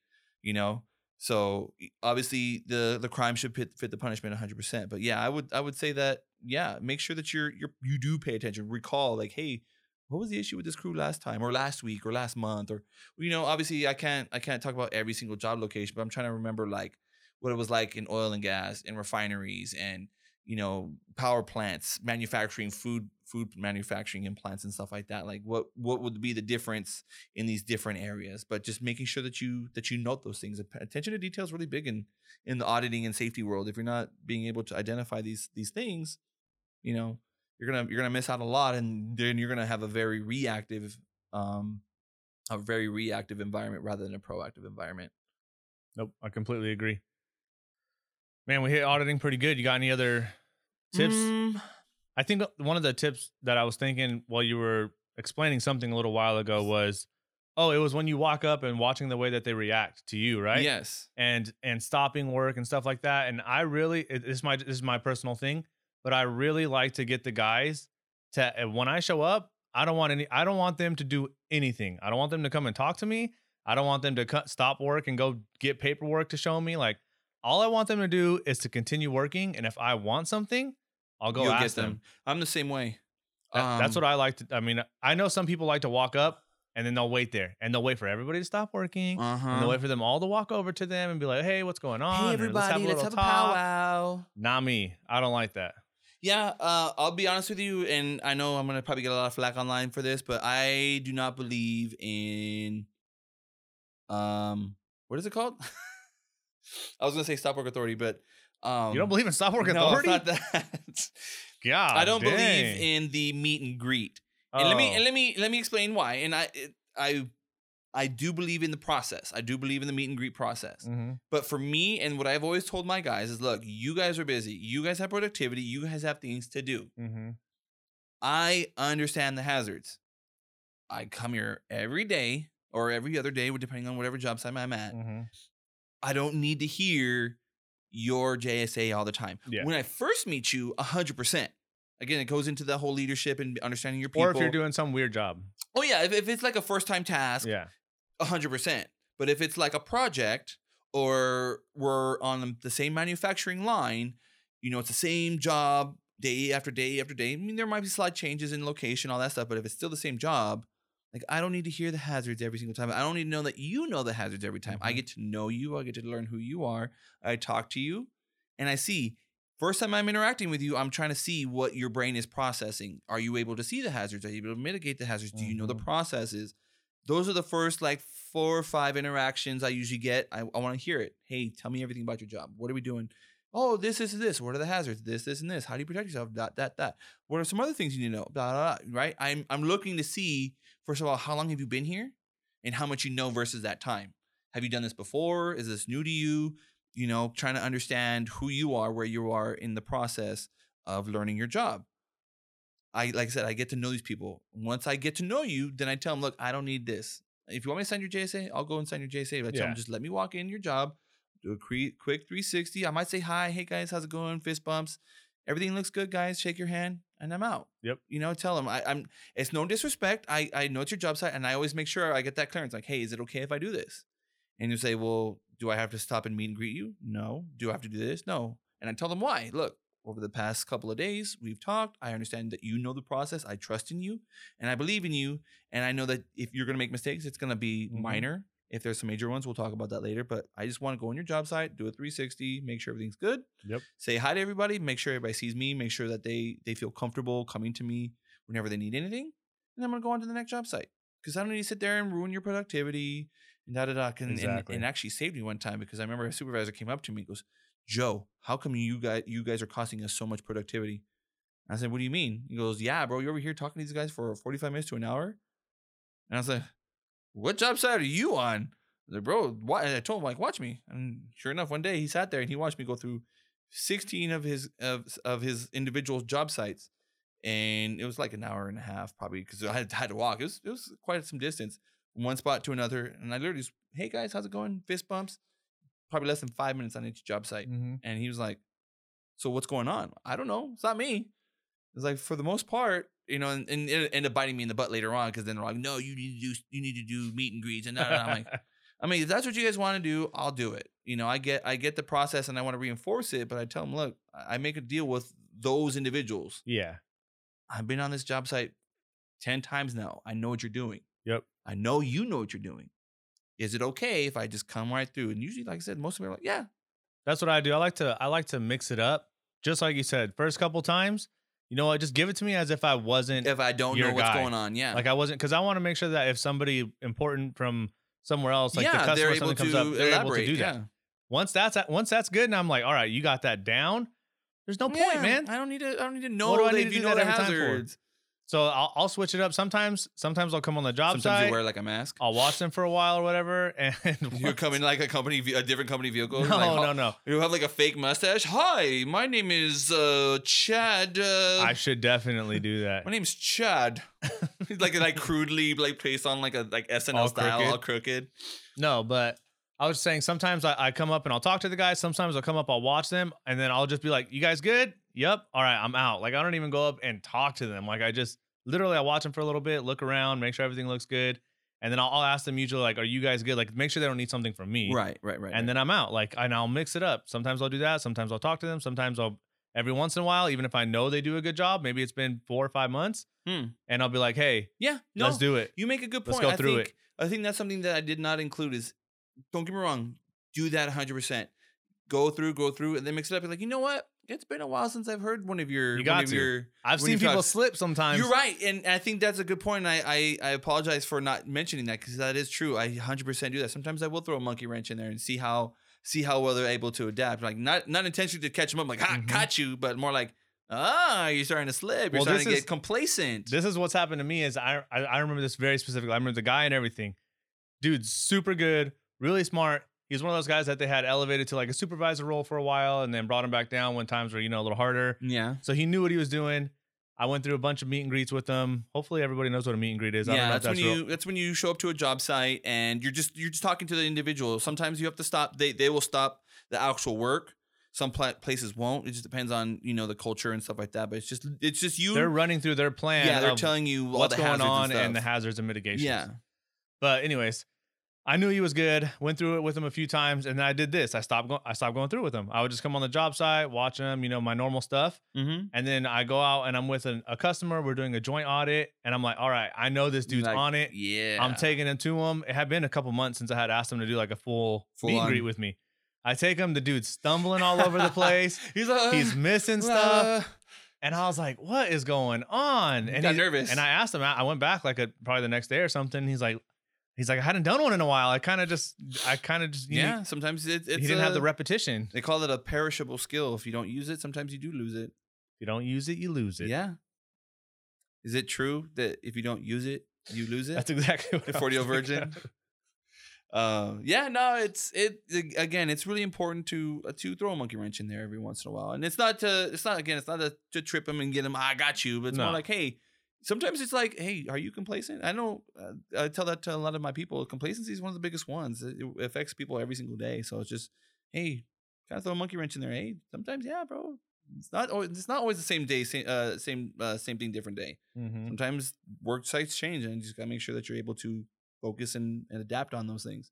You know, so obviously the the crime should fit, fit the punishment 100. percent But yeah, I would I would say that yeah, make sure that you're you're you do pay attention. Recall like, hey, what was the issue with this crew last time or last week or last month or you know, obviously I can't I can't talk about every single job location, but I'm trying to remember like what it was like in oil and gas and refineries and you know power plants manufacturing food food manufacturing plants and stuff like that like what what would be the difference in these different areas but just making sure that you that you note those things attention to detail is really big in in the auditing and safety world if you're not being able to identify these these things you know you're gonna you're gonna miss out a lot and then you're gonna have a very reactive um a very reactive environment rather than a proactive environment Nope, I completely agree. Man, we hit auditing pretty good. You got any other tips? Mm, I think one of the tips that I was thinking while you were explaining something a little while ago was, oh, it was when you walk up and watching the way that they react to you, right? yes And and stopping work and stuff like that. And I really, it, this is my this is my personal thing, but I really like to get the guys to when I show up, I don't want any, I don't want them to do anything. I don't want them to come and talk to me. I don't want them to cut, stop work and go get paperwork to show me. Like all I want them to do is to continue working. And if I want something, I'll go You'll ask get them. them. I'm the same way. That- that's Um, what I like to. I mean, I know some people like to walk up and then they'll wait there and they'll wait for everybody to stop working Uh-huh. and they'll wait for them all to walk over to them and be like, "Hey, what's going on?" Hey Or, everybody, let's have a, little talk." powwow. Not me. I don't like that. Yeah, uh, I'll be honest with you, and I know I'm gonna probably get a lot of flack online for this, but I do not believe in um what is it called? I was gonna say stop work authority, but um you don't believe in stop work no, authority? it's not that. God, I don't believe in the meet and greet. And let me Oh. and let me let me explain why. And I it, I I do believe in the process. I do believe in the meet and greet process. Mhm. But for me, and what I've always told my guys is, look, you guys are busy. You guys have productivity. You guys have things to do. Mhm. I understand the hazards. I come here every day or every other day, depending on whatever job site I'm at. Mhm. I don't need to hear your JSA all the time. Yeah. When I first meet you, 100%. Again, it goes into the whole leadership and understanding your people. Or if you're doing some weird job. oh, yeah. If, if it's like a first time task, Yeah. A hundred percent. But if it's like a project or we're on the same manufacturing line, you know, it's the same job day after day after day. I mean, there might be slight changes in location, all that stuff, but if it's still the same job, like I don't need to hear the hazards every single time. I don't need to know that you know the hazards every time. I Mhm. get to know you. I get to learn who you are. I talk to you, and I see. First time I'm interacting with you, I'm trying to see what your brain is processing. Are you able to see the hazards? Are you able to mitigate the hazards? Do you know the Mhm. processes? Those are the first like four or five interactions I usually get. I, I want to hear it. Hey, tell me everything about your job. What are we doing? Oh, this, this, this. What are the hazards? This, this, and this. How do you protect yourself? That, that, that. What are some other things you need to know? Blah, blah, blah. Right? I'm I'm looking to see first of all how long have you been here, and how much you know versus that time. Have you done this before? Is this new to you? You know, trying to understand who you are, where you are in the process of learning your job. I like I said, I get to know these people. Once I get to know you, then I tell them, look, I don't need this. If you want me to sign your JSA, I'll go and sign your JSA. But I tell Yeah. them, just let me walk in your job, do a cre- quick 360. I might say hi, hey guys, how's it going? Fist bumps. Everything looks good, guys. Shake your hand, and I'm out. Yep. You know, tell them I, I'm. It's no disrespect. I I know it's your job site, and I always make sure I get that clearance. Like, hey, is it okay if I do this? And you say, well, do I have to stop and meet and greet you? No. Do I have to do this? No. And I tell them why. Look, over the past couple of days, we've talked. I understand that you know the process. I trust in you and I believe in you. And I know that if you're going to make mistakes, it's going to be Mhm. minor. If there's some major ones, we'll talk about that later. But I just want to go on your job site, do a 360, make sure everything's good. Yep. Say hi to everybody, make sure everybody sees me, make sure that they they feel comfortable coming to me whenever they need anything. And I'm going to go on to the next job site because I don't need to sit there and ruin your productivity and da da da. And, and, Exactly. and actually saved me one time because I remember a supervisor came up to me and goes, Joe, how come you guys you guys are costing us so much productivity? I said, What do you mean? He goes, Yeah, bro, you're over here talking to these guys for 45 minutes to an hour. And I was like, What job site are you on? I like, bro? And I told him, like, watch me. And sure enough, one day he sat there and he watched me go through 16 of his of, of his individual job sites. And it was like an hour and a half, probably, because I had, to walk. It was it was quite some distance from one spot to another. And I literally just, hey guys, how's it going? Fist bumps. Probably less than five minutes on each job site. Mm-hmm. And he was like, So what's going on? I don't know. It's not me. It's like for the most part, you know, and, and it ended up biting me in the butt later on because then they're like, No, you need to do you need to do meet and greets and. I'm like, I mean, if that's what you guys want to do, I'll do it. You know, I get I get the process and I want to reinforce it, but I tell them, look, I I make a deal with those individuals. yeah. I've been on this job site 10 times now. I know what you're doing. Yep. I know you know what you're doing. Is it okay if I just come right through? And usually, like I said, most of them are like, yeah, That's what I do. I like to I like to mix it up. Just like you said, first couple times, you know what, just give it to me as if I wasn't if I don't know what's guy. going on. Yeah. like I wasn't because I want to make sure that if somebody important from somewhere else, like the customer something comes up, they're able to do that. yeah. Once that's once that's good, and I'm like, all right, you got that down. There's no Yeah, point, man. I don't need to. I don't need to know What do I need if to you do know that the every time for? hazards. So I'll, I'll switch it up. Sometimes, sometimes I'll come on the job Sometimes site. you wear like a mask. I'll watch them for a while or whatever, and You come in like a company, a different company vehicle. No, like, no, no. You have like a fake mustache. Hi, my name is uh, Chad. Uh, I should definitely do that. my name's Chad. He's like like crudely like placed on like a like SNL All style, crooked. all crooked. No, but I was saying sometimes I, I come up and I'll talk to the guys. Sometimes I'll come up, I'll watch them, and then I'll just be like, "You guys good? Yep. All right, I'm out." Like I don't even go up and talk to them. Like I just literally I watch them for a little bit, look around, make sure everything looks good, and then I'll, I'll ask them usually like, "Are you guys good?" Like make sure they don't need something from me. Right, right, right. And then I'm out. Like and I'll mix it up. Sometimes I'll do that. Sometimes I'll talk to them. Sometimes I'll every once in a while, even if I know they do a good job, maybe it's been four or five months, Hmm. and I'll be like, "Hey, yeah, no, let's do it." You make a good point. Let's go I through think, it. I think that's something that I did not include is don't get me wrong, do that 100%. Go through, go through, and then mix it up. Be like, you know what? It's been a while since I've heard one of your. You one got to. Your, I've seen people talk- slip sometimes. You're right, and I think that's a good point. I I, I apologize for not mentioning that because that is true. I 100% do that. Sometimes I will throw a monkey wrench in there and see how see how well they're able to adapt. Like not not intentionally to catch them up, like ha, Mhm. caught you, but more like ah, you're starting to slip. You're Well, starting to this get is- complacent. This is what's happened to me. Is I, I I remember this very specifically. I remember the guy and everything. Dude, super good, really smart. He's one of those guys that they had elevated to like a supervisor role for a while, and then brought him back down when times were you know a little harder. yeah. So he knew what he was doing. I went through a bunch of meet and greets with them. Hopefully, everybody knows what a meet and greet is. I don't yeah, know if that's, when real- you that's when you show up to a job site and you're just you're just talking to the individual. Sometimes you have to stop. They they will stop the actual work. Some pla- places won't. It just depends on you know the culture and stuff like that. But it's just it's just you. They're running through their plan. yeah, they're telling you all what's the going on and, and, the hazards and mitigations. Yeah, But anyways, I knew he was good. Went through it with him a few times, and then I did this. I stopped going. I stopped going through with him. I would just come on the job site, watch him, you know, my normal stuff, mm-hmm. and then I go out and I'm with an, a customer. We're doing a joint audit, and I'm like, all right, I know this dude's Like, on it. Yeah, I'm taking him to him. It had been a couple months since I had asked him to do like a full, Full meet and greet with me. I take him. The dude's stumbling all over the place. he's like, He's missing stuff. And I was like, what is going on? And got he- nervous. And I asked him, I went back like a, probably the next day or something. He's like, he's like, I hadn't done one in a while. I kind of just, I kind of just, you yeah. Sometimes it, it's he didn't have the repetition. They call it a perishable skill. If you don't use it, sometimes you do lose it. If you don't use it, you lose it. Yeah. Is it true that if you don't use it, you lose it. That's exactly what The 40 year virgin. Um, yeah, no, it's it again. It's really important to uh, to throw a monkey wrench in there every once in a while, and it's not to it's not again. It's not to, to trip him and get him. I got you, but it's more like, hey. Sometimes it's like, hey, are you complacent? I know. Uh, I tell that to a lot of my people. Complacency is one of the biggest ones. It, affects people every single day. So it's just, hey, kind of throw a monkey wrench in there. Hey, sometimes, yeah, bro. It's not. always It's not always the same day. Same. Uh, same. Uh, same thing. Different day Mhm. sometimes work sites change and you just gotta make sure that you're able to focus and, and adapt on those things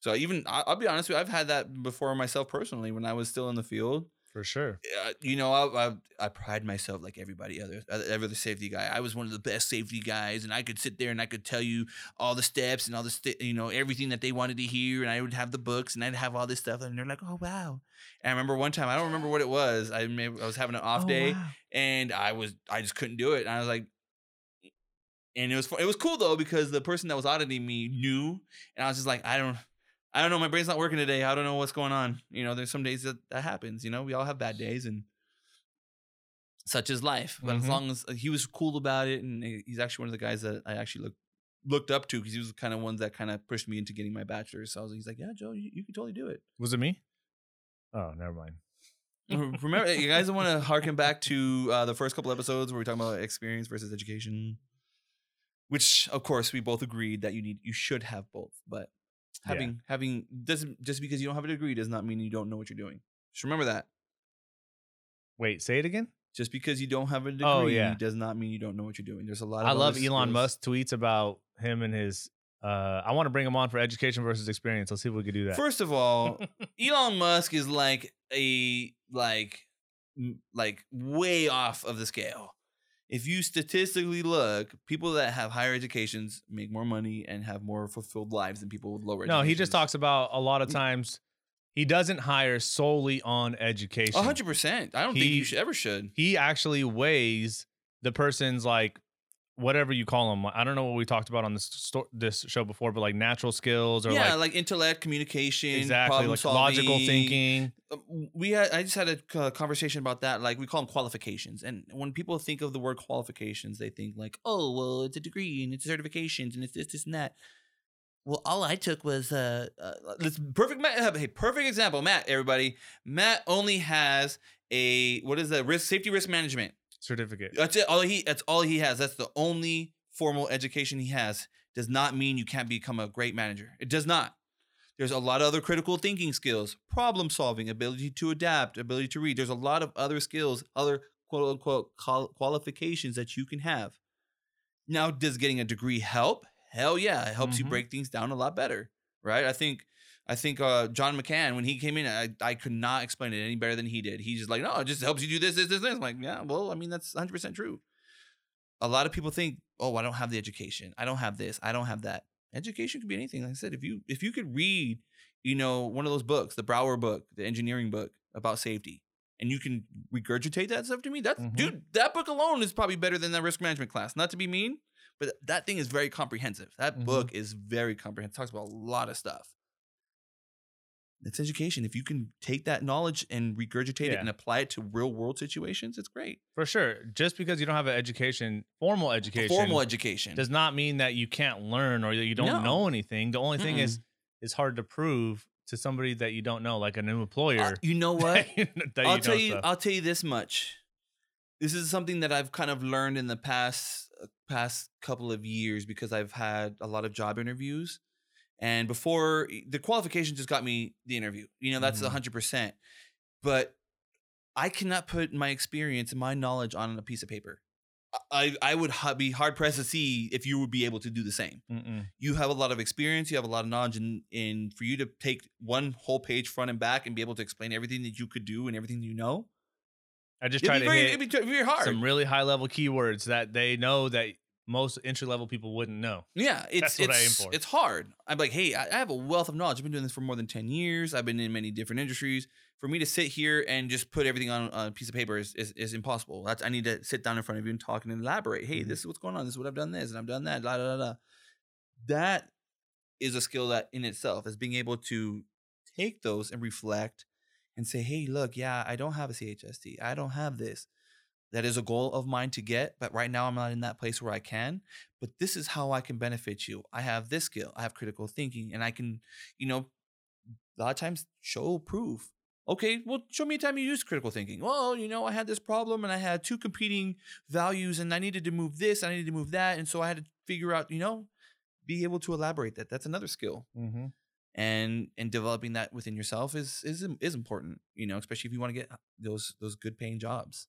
so even I- i'll be honest with you i've had that before myself personally when i was still in the field For sure. uh, you know I, I, I pride myself like everybody other uh, every other safety guy i was one of the best safety guys and i could sit there and i could tell you all the steps and all the st- you know everything that they wanted to hear and i would have the books and i'd have all this stuff and they're like oh wow and i remember one time i don't remember what it was i may, i was having an off Oh, day wow. and I was I just couldn't do it. And I was like, and it was it was cool though because the person that was auditing me knew, and I was just like, I don't. I don't know. My brain's not working today. I don't know what's going on. You know, there's some days that that happens. You know, we all have bad days, and such is life. But as Mhm. long as uh, he was cool about it, and he's actually one of the guys that I actually looked looked up to because he was kind of ones that kind of pushed me into getting my bachelor's. So I was, he's like, yeah, Joe, you, you can totally do it. Was it me? Oh, never mind. Remember, you guys want to harken back to uh, the first couple episodes where we talking about experience versus education, which of course we both agreed that you need, you should have both. But Yeah. having having doesn't just because you don't have a degree does not mean you don't know what you're doing. Just remember that. Wait, say it again. Just because you don't have a degree Oh, yeah. does not mean you don't know what you're doing. There's a lot. Of I love Elon. Musk tweets about him and his. Uh, I want to bring him on for education versus experience. Let's see if we could do that. First of all, Elon Musk is like a like like way off of the scale. If you statistically look, people that have higher educations make more money and have more fulfilled lives than people with lower. no, he just talks about a lot of Mm. times he doesn't hire solely on education. Hundred percent. I don't think you should ever should. He actually weighs the person's like whatever you call them. I don't know what we talked about on this sto- this show before, but like natural skills or yeah, like, like, intellect, communication, exactly like logical thinking. Uh, we had I just had a conversation about that. Like we call them qualifications, and when people think of the word qualifications, they think like, oh, well, it's a degree and it's certifications and it's this, this, and that. Well, all I took was uh, uh this perfect. Matt, uh, hey, perfect example, Matt. Everybody, Matt only has a what is that risk safety risk management. Certificate. That's it. All he that's all he has. That's the only formal education he has. Does not mean you can't become a great manager. It does not. There's a lot of other critical thinking skills, problem solving, ability to adapt, ability to read. There's a lot of other skills, other quote unquote qualifications that you can have. Now, does getting a degree help? Hell yeah, it helps you Mhm. break things down a lot better, right? I think I think uh, John McCann when he came in, I, I could not explain it any better than he did. He's just like, no, it just helps you do this, this, this, this. I'm like, yeah, well, I mean, that's 100 percent true. A lot of people think, oh, I don't have the education, I don't have this, I don't have that. Education could be anything. Like I said, if you if you could read, you know, one of those books, the Brauer book, the engineering book about safety, and you can regurgitate that stuff to me, that's Mhm. dude, that book alone is probably better than that risk management class. Not to be mean, but that thing is very comprehensive. That Mhm. book is very comprehensive. Talks about a lot of stuff. It's education. If you can take that knowledge and regurgitate it and apply it to real world situations, it's great. For sure. Just because you don't have an education, formal education, Formal education. does not mean that you can't learn or that you don't No. know anything. The only thing is it's hard to prove to somebody that you don't know, like a new employer. Uh, you know what? that you I'll know tell you. stuff. I'll tell you this much. This is something that I've kind of learned in the past uh, past couple of years because I've had a lot of job interviews, and before the qualification just got me the interview. You know, that's a Mhm. hundred percent. But I cannot put my experience and my knowledge on a piece of paper. I I would ha- be hard pressed to see if you would be able to do the same Mm-mm. you have a lot of experience, you have a lot of knowledge, and, and for you to take one whole page front and back and be able to explain everything that you could do and everything you know, I just try to very, hit it'd be hard. some really high level keywords that they know that most entry level people wouldn't know. yeah, it's That's what I aim it's for. it's hard. I'm like, hey, I, have a wealth of knowledge. I've been doing this for more than ten years. I've been in many different industries. For me to sit here and just put everything on a piece of paper is, is, is impossible. That's I need to sit down in front of you and talk and elaborate. Hey, Mhm. this is what's going on. This is what I've done. This and I've done that. La da da da. That is a skill that in itself is being able to take those and reflect and say, hey, look, yeah, I don't have a CHST. I don't have this. That is a goal of mine to get, but right now I'm not in that place where I can. But this is how I can benefit you. I have this skill. I have critical thinking, and I can, you know, a lot of times show proof. Okay, well, show me a time you used critical thinking. Well, you know, I had this problem and I had two competing values and I needed to move this, I needed to move that. And so I had to figure out, you know, be able to elaborate that. That's another skill. Mm-hmm. And and developing that within yourself is is is important, you know, especially if you want to get those those good paying jobs.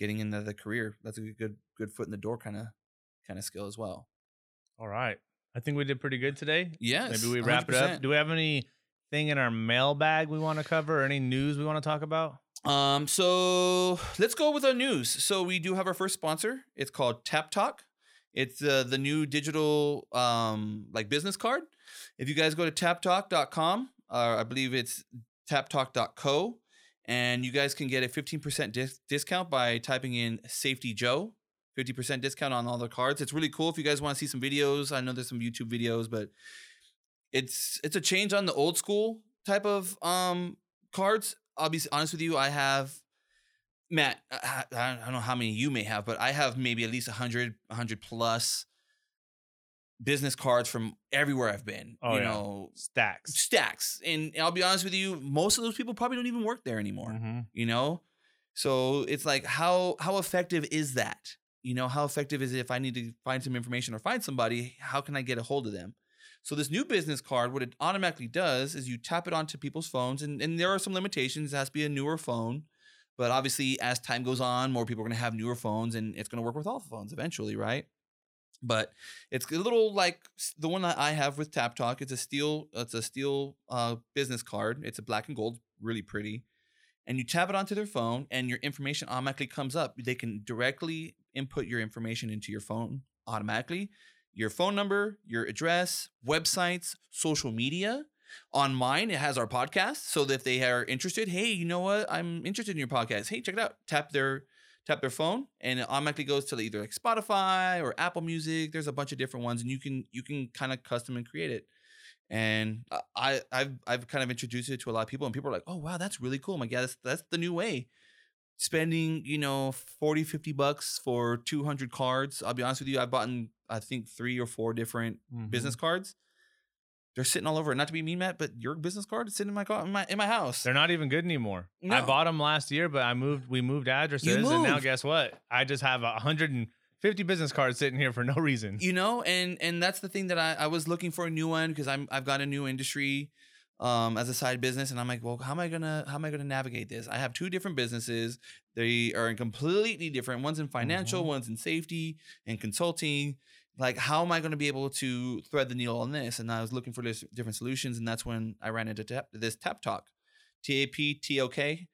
Getting into the career, that's a good good foot in the door kind of kind of skill as well. All right. I think we did pretty good today. Yes. Maybe we wrap it up. Do we have anything in our mailbag we want to cover or any news we want to talk about? Um, so let's go with our news. So we do have our first sponsor. It's called Tap Talk. It's uh, the new digital um like business card. If you guys go to taptalk.com, uh, I believe it's taptalk.co, and you guys can get a 15% dis- discount by typing in Safety Joe. 50% discount on all the cards. It's really cool if you guys want to see some videos. I know there's some YouTube videos, but it's it's a change on the old school type of um cards. I'll be honest with you, I have Matt, I, I don't know how many you may have, but I have maybe at least 100 100 plus business cards from everywhere I've been. Oh, you yeah. know, Stacks. stacks. And I'll be honest with you, most of those people probably don't even work there anymore Mhm. you know so it's like how how effective is that you know how effective is it if i need to find some information or find somebody how can i get a hold of them so this new business card what it automatically does is you tap it onto people's phones and, and there are some limitations it has to be a newer phone but obviously as time goes on more people are going to have newer phones and it's going to work with all phones eventually right but it's a little like the one that I have with Tap Talk. It's a steel, it's a steel uh, business card. It's a black and gold, really pretty and you tap it onto their phone and your information automatically comes up they can directly input your information into your phone automatically your phone number your address websites social media on mine it has our podcast so that if they are interested hey you know what i'm interested in your podcast hey check it out tap their tap their phone and it automatically goes to either like spotify or apple music there's a bunch of different ones and you can you can kind of custom and create it and uh, I I've I've kind of introduced it to a lot of people, and people are like, "Oh wow, that's really cool." I'm like, "Yeah, that's that's the new way." Spending you know 40, 50 bucks for 200 cards. I'll be honest with you, I've bought I think three or four different Mhm. business cards. They're sitting all over. Not to be mean, Matt, but your business card is sitting in my car in my in my house. They're not even good anymore. I bought them last year, but I moved. We moved addresses, and now moved. guess what? I just have a hundred and fifty business cards sitting here for no reason. you know and and that's the thing that i, I was looking for a new one because i'm i've got a new industry um as a side business and i'm like well how am i gonna how am i gonna navigate this i have two different businesses they are in completely different one's in financial Mhm. one's in safety and consulting like how am i going to be able to thread the needle on this and i was looking for this different solutions and that's when i ran into tap, this tap talk t-a-p-t-o-k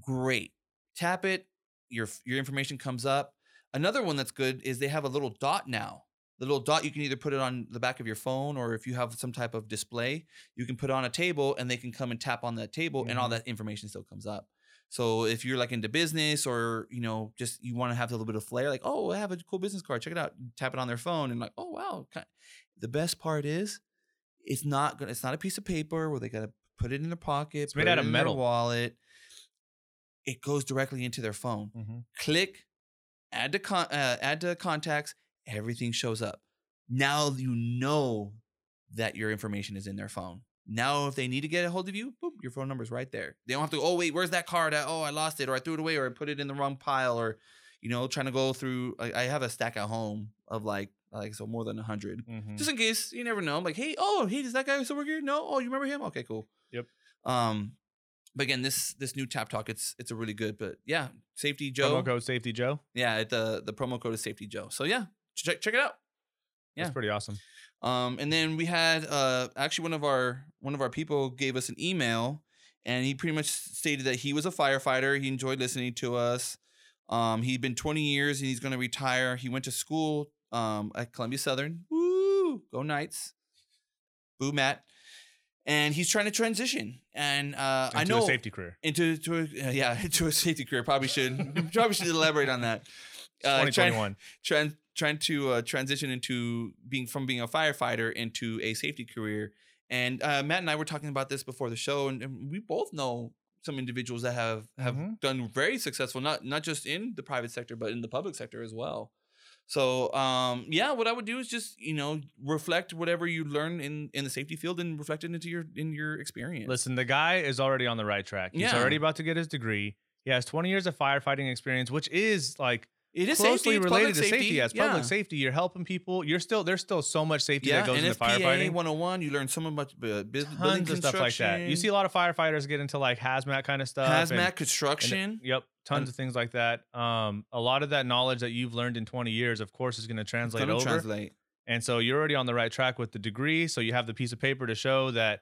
great tap it your your information comes up Another one that's good is they have a little dot now. The little dot you can either put it on the back of your phone or if you have some type of display, you can put it on a table and they can come and tap on that table and all Mhm. that information still comes up. So if you're like into business or you know just you want to have a little bit of flair, like oh I have a cool business card, check it out. Tap it on their phone and like oh wow. The best part is it's not gonna it's not a piece of paper where they gotta put it in their pocket. It's made it out of metal. wallet. It goes directly into their phone Mhm. click add to con- uh, add to contacts everything shows up now you know that your information is in their phone now if they need to get a hold of you boop your phone number is right there they don't have to go, oh wait where's that card at oh i lost it or i threw it away or i put it in the wrong pile or you know trying to go through i, I have a stack at home of like like so more than 100 Mhm. just in case you never know. I'm like, hey, oh, hey, does that guy still work here? No, oh, you remember him? Okay, cool. Yep. Um, but again, this this new tap talk, it's it's a really good. But yeah, safety Joe. Promo code Safety Joe. Yeah, the the promo code is safety Joe. So yeah, check check it out. That's Yeah. pretty awesome. Um, and then we had uh actually one of our one of our people gave us an email, and he pretty much stated that he was a firefighter. He enjoyed listening to us. Um, he'd been 20 years and he's going to retire. He went to school um at Columbia Southern. Woo, go Knights. Boo Matt. And he's trying to transition. And uh, I know Into a safety career. into to a, uh, yeah into a safety career. Probably should probably should elaborate on that. Uh, Twenty trying- twenty one. Trying to uh, transition into being from being a firefighter into a safety career. And uh, Matt and I were talking about this before the show, and, and we both know some individuals that have have Mhm. done very successful, not not just in the private sector, but in the public sector as well. So um, yeah, what I would do is just you know reflect whatever you learn in in the safety field and reflect it into your in your experience. Listen, the guy is already on the right track. He's Yeah. already about to get his degree. He has 20 years of firefighting experience, which is like it is closely safety, related to safety. As public yeah. safety, you're helping people. You're still there's still so much safety Yeah, that goes into NFPA firefighting. 101. You learn so much uh, bus- building Tons of stuff like that. You see a lot of firefighters get into like hazmat kind of stuff. hazmat and- construction. yep, tons And- of things like that. Um, a lot of that knowledge that you've learned in 20 years, of course, is going to translate over. translate. And so you're already on the right track with the degree. So you have the piece of paper to show that,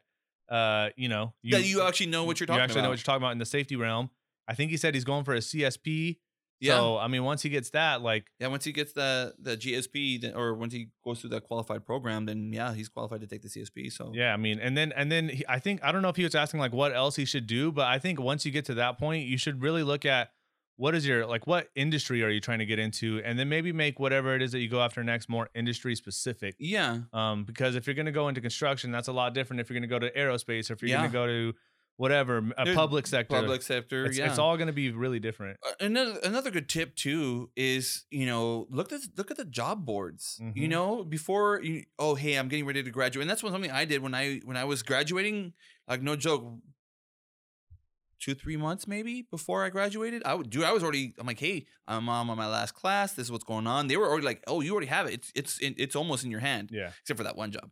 uh, you know, that you actually know what you're talking you actually about. know what you're talking about in the safety realm. I think he said he's going for a CSP. Yeah. So I mean, once he gets that, like, Yeah, once he gets the the GSP, then, or once he goes through that qualified program, then yeah, he's qualified to take the CSP. So yeah, I mean, and then and then he, I think I don't know if he was asking like what else he should do, but I think once you get to that point, you should really look at what is your like what industry are you trying to get into, and then maybe make whatever it is that you go after next more industry specific. yeah, Um, because if you're going to go into construction, that's a lot different. If you're going to go to aerospace, or if you're Yeah. going to go to whatever a There's public sector, public sector. it's, yeah, it's all going to be really different. Uh, another another good tip too is you know look at look at the job boards. You Mhm. know before you oh hey I'm getting ready to graduate, and that's one something I did when I when I was graduating. Like no joke, two three months maybe before I graduated. I would do. I was already. I'm like hey I'm um, on my last class. This is what's going on. They were already like oh you already have it. It's it's it's almost in your hand. Yeah. Except for that one job.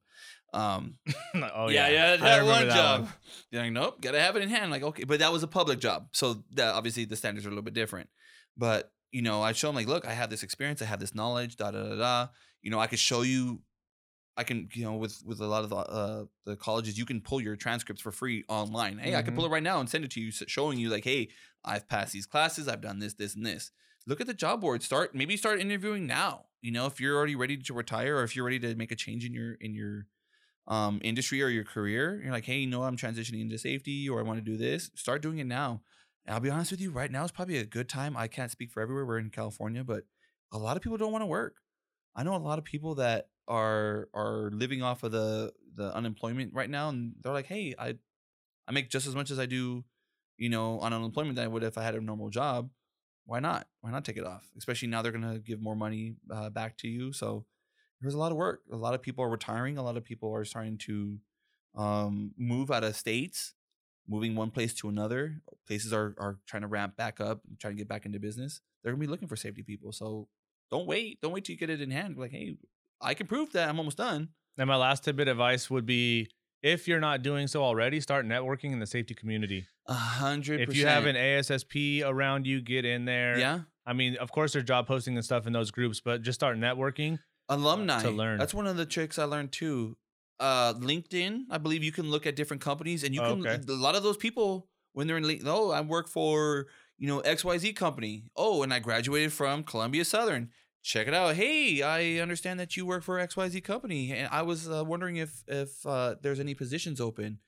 Um, oh yeah, yeah, I that one that job. one. They're like, nope, gotta have it in hand. Like, okay, but that was a public job, so that obviously the standards are a little bit different. But you know, I show them like, look, I have this experience, I have this knowledge, da da da da. You know, I could show you. I can, you know, with with a lot of the, uh, the colleges, you can pull your transcripts for free online. Hey, I can pull it right now and send it to you, showing you like, hey, I've passed these classes, I've done this, this, and this. Look at the job board. Start maybe start interviewing now. You know, if you're already ready to retire, or if you're ready to make a change in your in your um, industry or your career, you're like, hey, you know, I'm transitioning into safety or I want to do this. Start doing it now. And I'll be honest with you, right now is probably a good time. I can't speak for everywhere. We're in California, but a lot of people don't want to work. I know a lot of people that are are living off of the the unemployment right now, and they're like, hey, I I make just as much as I do, you know, on unemployment than I would if I had a normal job. Why not? Why not take it off? Especially now they're gonna give more money uh, back to you. So there's a lot of work. A lot of people are retiring. A lot of people are starting to um, move out of states, moving one place to another. Places are are trying to ramp back up, trying to get back into business. They're gonna be looking for safety people. So don't wait. Don't wait till you get it in hand. Like, hey, I can prove that I'm almost done. And my last tidbit of advice would be if you're not doing so already, start networking in the safety community. A hundred. If you have an ASSP around you, get in there. yeah, I mean, of course, there's job posting and stuff in those groups, but just start networking. Alumni to learn. That's one of the tricks I learned too. Uh, LinkedIn, I believe you can look at different companies, and you Oh, can. okay. A lot of those people when they're in, Link- oh, I work for you know X Y Z company. Oh, and I graduated from Columbia Southern. Check it out. Hey, I understand that you work for X Y Z company, and I was uh, wondering if if uh, there's any positions open.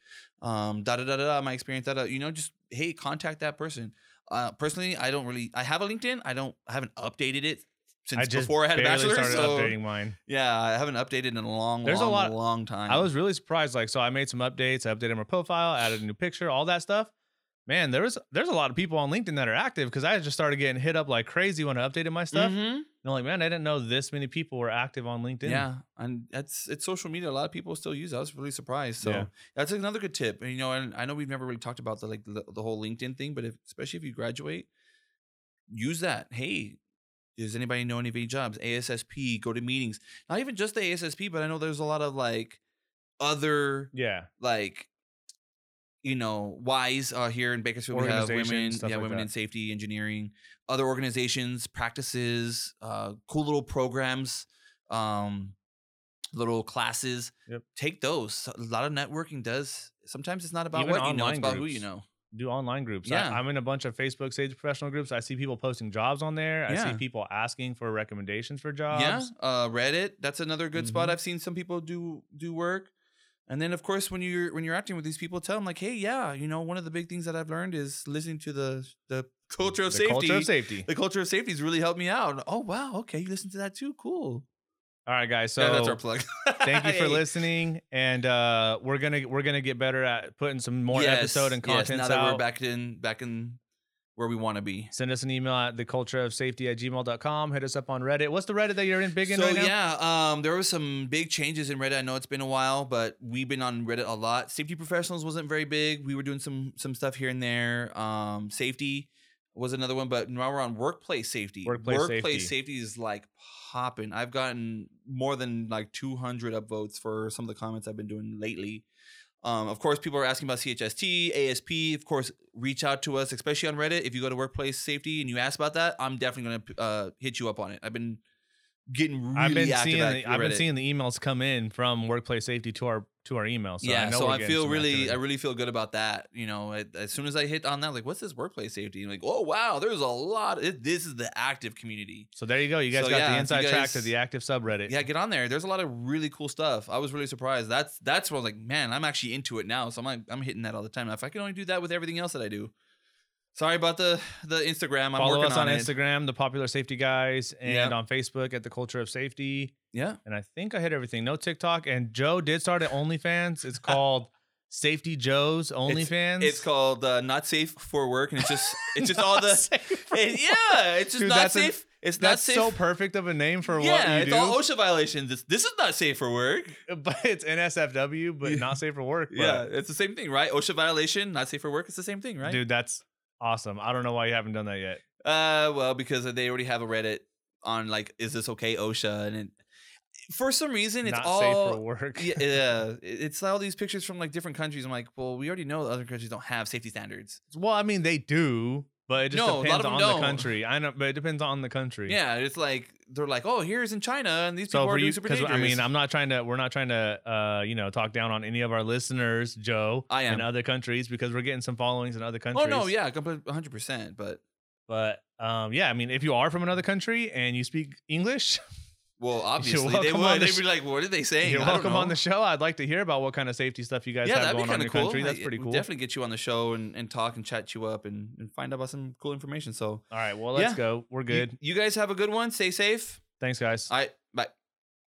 Um, da da da da. da, My experience. Da da. You know, just hey, contact that person. Uh, personally, I don't really. I have a LinkedIn. I don't. I haven't updated it since I just before I had a barely bachelor's. started so- updating mine. yeah, I haven't updated in a long, There's a long, lot- long time. I was really surprised. Like, so I made some updates. I updated my profile, added a new picture, all that stuff. Man, there was there's a lot of people on LinkedIn that are active because I just started getting hit up like crazy when I updated my stuff. Mhm. And I'm like, man, I didn't know this many people were active on LinkedIn. Yeah, and that's it's social media. A lot of people still use. it. I was really surprised. So Yeah. that's another good tip. And you know, and I know we've never really talked about the like the, the whole LinkedIn thing, but if, especially if you graduate, use that. Hey, does anybody know any of any jobs? ASSP, go to meetings. Not even just the ASSP, but I know there's a lot of like other Yeah. like you know WISE uh, here in bakersfield we have women yeah like women that. in safety engineering other organizations practices uh, cool little programs um, little classes Yep. take those a lot of networking does sometimes it's not about Even what you know it's about who you know Do online groups. Yeah. I, am in a bunch of Facebook safety professional groups. I see people posting jobs on there. I see people asking for recommendations for jobs. yeah uh, reddit that's another good spot Mhm. i've seen some people do do work and then of course when you're when you're acting with these people tell them like hey yeah you know one of the big things that i've learned is listening to the the culture of The safety culture of safety. the culture of safety has really helped me out. Oh wow, okay, you listen to that too. Cool. All right, guys. So yeah, that's our plug. thank you for listening, and uh, we're gonna we're gonna get better at putting some more Yes, episode and yes, content now that out. we're back in back in where we want to be. Send us an email at the culture of safety at gmail.com. Hit us up on Reddit. What's the Reddit that you're in big in so right now? yeah, um, there was some big changes in Reddit. I know it's been a while, but we've been on Reddit a lot. Safety professionals wasn't very big. We were doing some some stuff here and there. Um, safety was another one, but now we're on workplace safety. Workplace safety. safety is like popping. I've gotten more than like 200 upvotes for some of the comments I've been doing lately. Um, of course, people are asking about CHST, ASP. Of course, reach out to us, especially on Reddit. If you go to workplace safety and you ask about that, I'm definitely gonna uh, hit you up on it. I've been getting really I've been active seeing the, I've been seeing the emails come in from workplace safety to our to our email. So I yeah, know so I feel really. I really feel good about that. You know, as soon as I hit on that, like, what's this workplace safety? And like, oh wow, there's a lot. It, this is the active community. so there you go. You guys So, got yeah, the inside track to the active subreddit. Yeah, get on there. There's a lot of really cool stuff. I was really surprised. That's that's what I was like, man, I'm actually into it now. So I'm like, I'm hitting that all the time. Now, If I can only do that with everything else that I do. Sorry about the the Instagram. I'm Follow working us on, it. Instagram, the Popular Safety Guys, and Yep. on Facebook at the Culture of Safety. Yeah. And I think I hit everything. No TikTok. And Joe did start at OnlyFans. It's called Safety Joe's OnlyFans. It's called uh, not safe for work, and it's just it's just all the it- yeah, it's just Dude, not safe. it's not That's safe. so perfect of a name for yeah, what you it's do. all OSHA violations. It's, this is not safe for work. but it's NSFW, but Yeah. not safe for work. But yeah, it's the same thing, right? OSHA violation, not safe for work. It's the same thing, right? dude, that's awesome. I don't know why you haven't done that yet. Uh, well, because they already have a Reddit on like, is this okay, OSHA? And it, for some reason, it's not all safe for work. yeah, yeah, it's all these pictures from like different countries. I'm like, well, we already know other countries don't have safety standards. Well, I mean, they do, but it just No, depends on don't. the country. I know, but it depends on the country. Yeah, it's like they're like, oh, here's in China, and these people So are for doing you, super dangerous. I mean, I'm not trying to. We're not trying to, uh, you know, talk down on any of our listeners, Joe, I am. in other countries because we're getting some followings in other countries. oh no, yeah, complete 100. percent But But um, yeah, I mean, if you are from another country and you speak English, well, obviously they would. the They'd be like, what are they saying? you're I don't welcome on the show. I'd like to hear about what kind of safety stuff you guys yeah, have that'd be going on in of your cool. country. That's pretty we'd cool. Definitely get you on the show and, and talk and chat you up and, and find out about some cool information. So All right, well, let's Yeah. go. We're you- good. You, guys have a good one. Stay safe. Thanks, guys. All right, bye.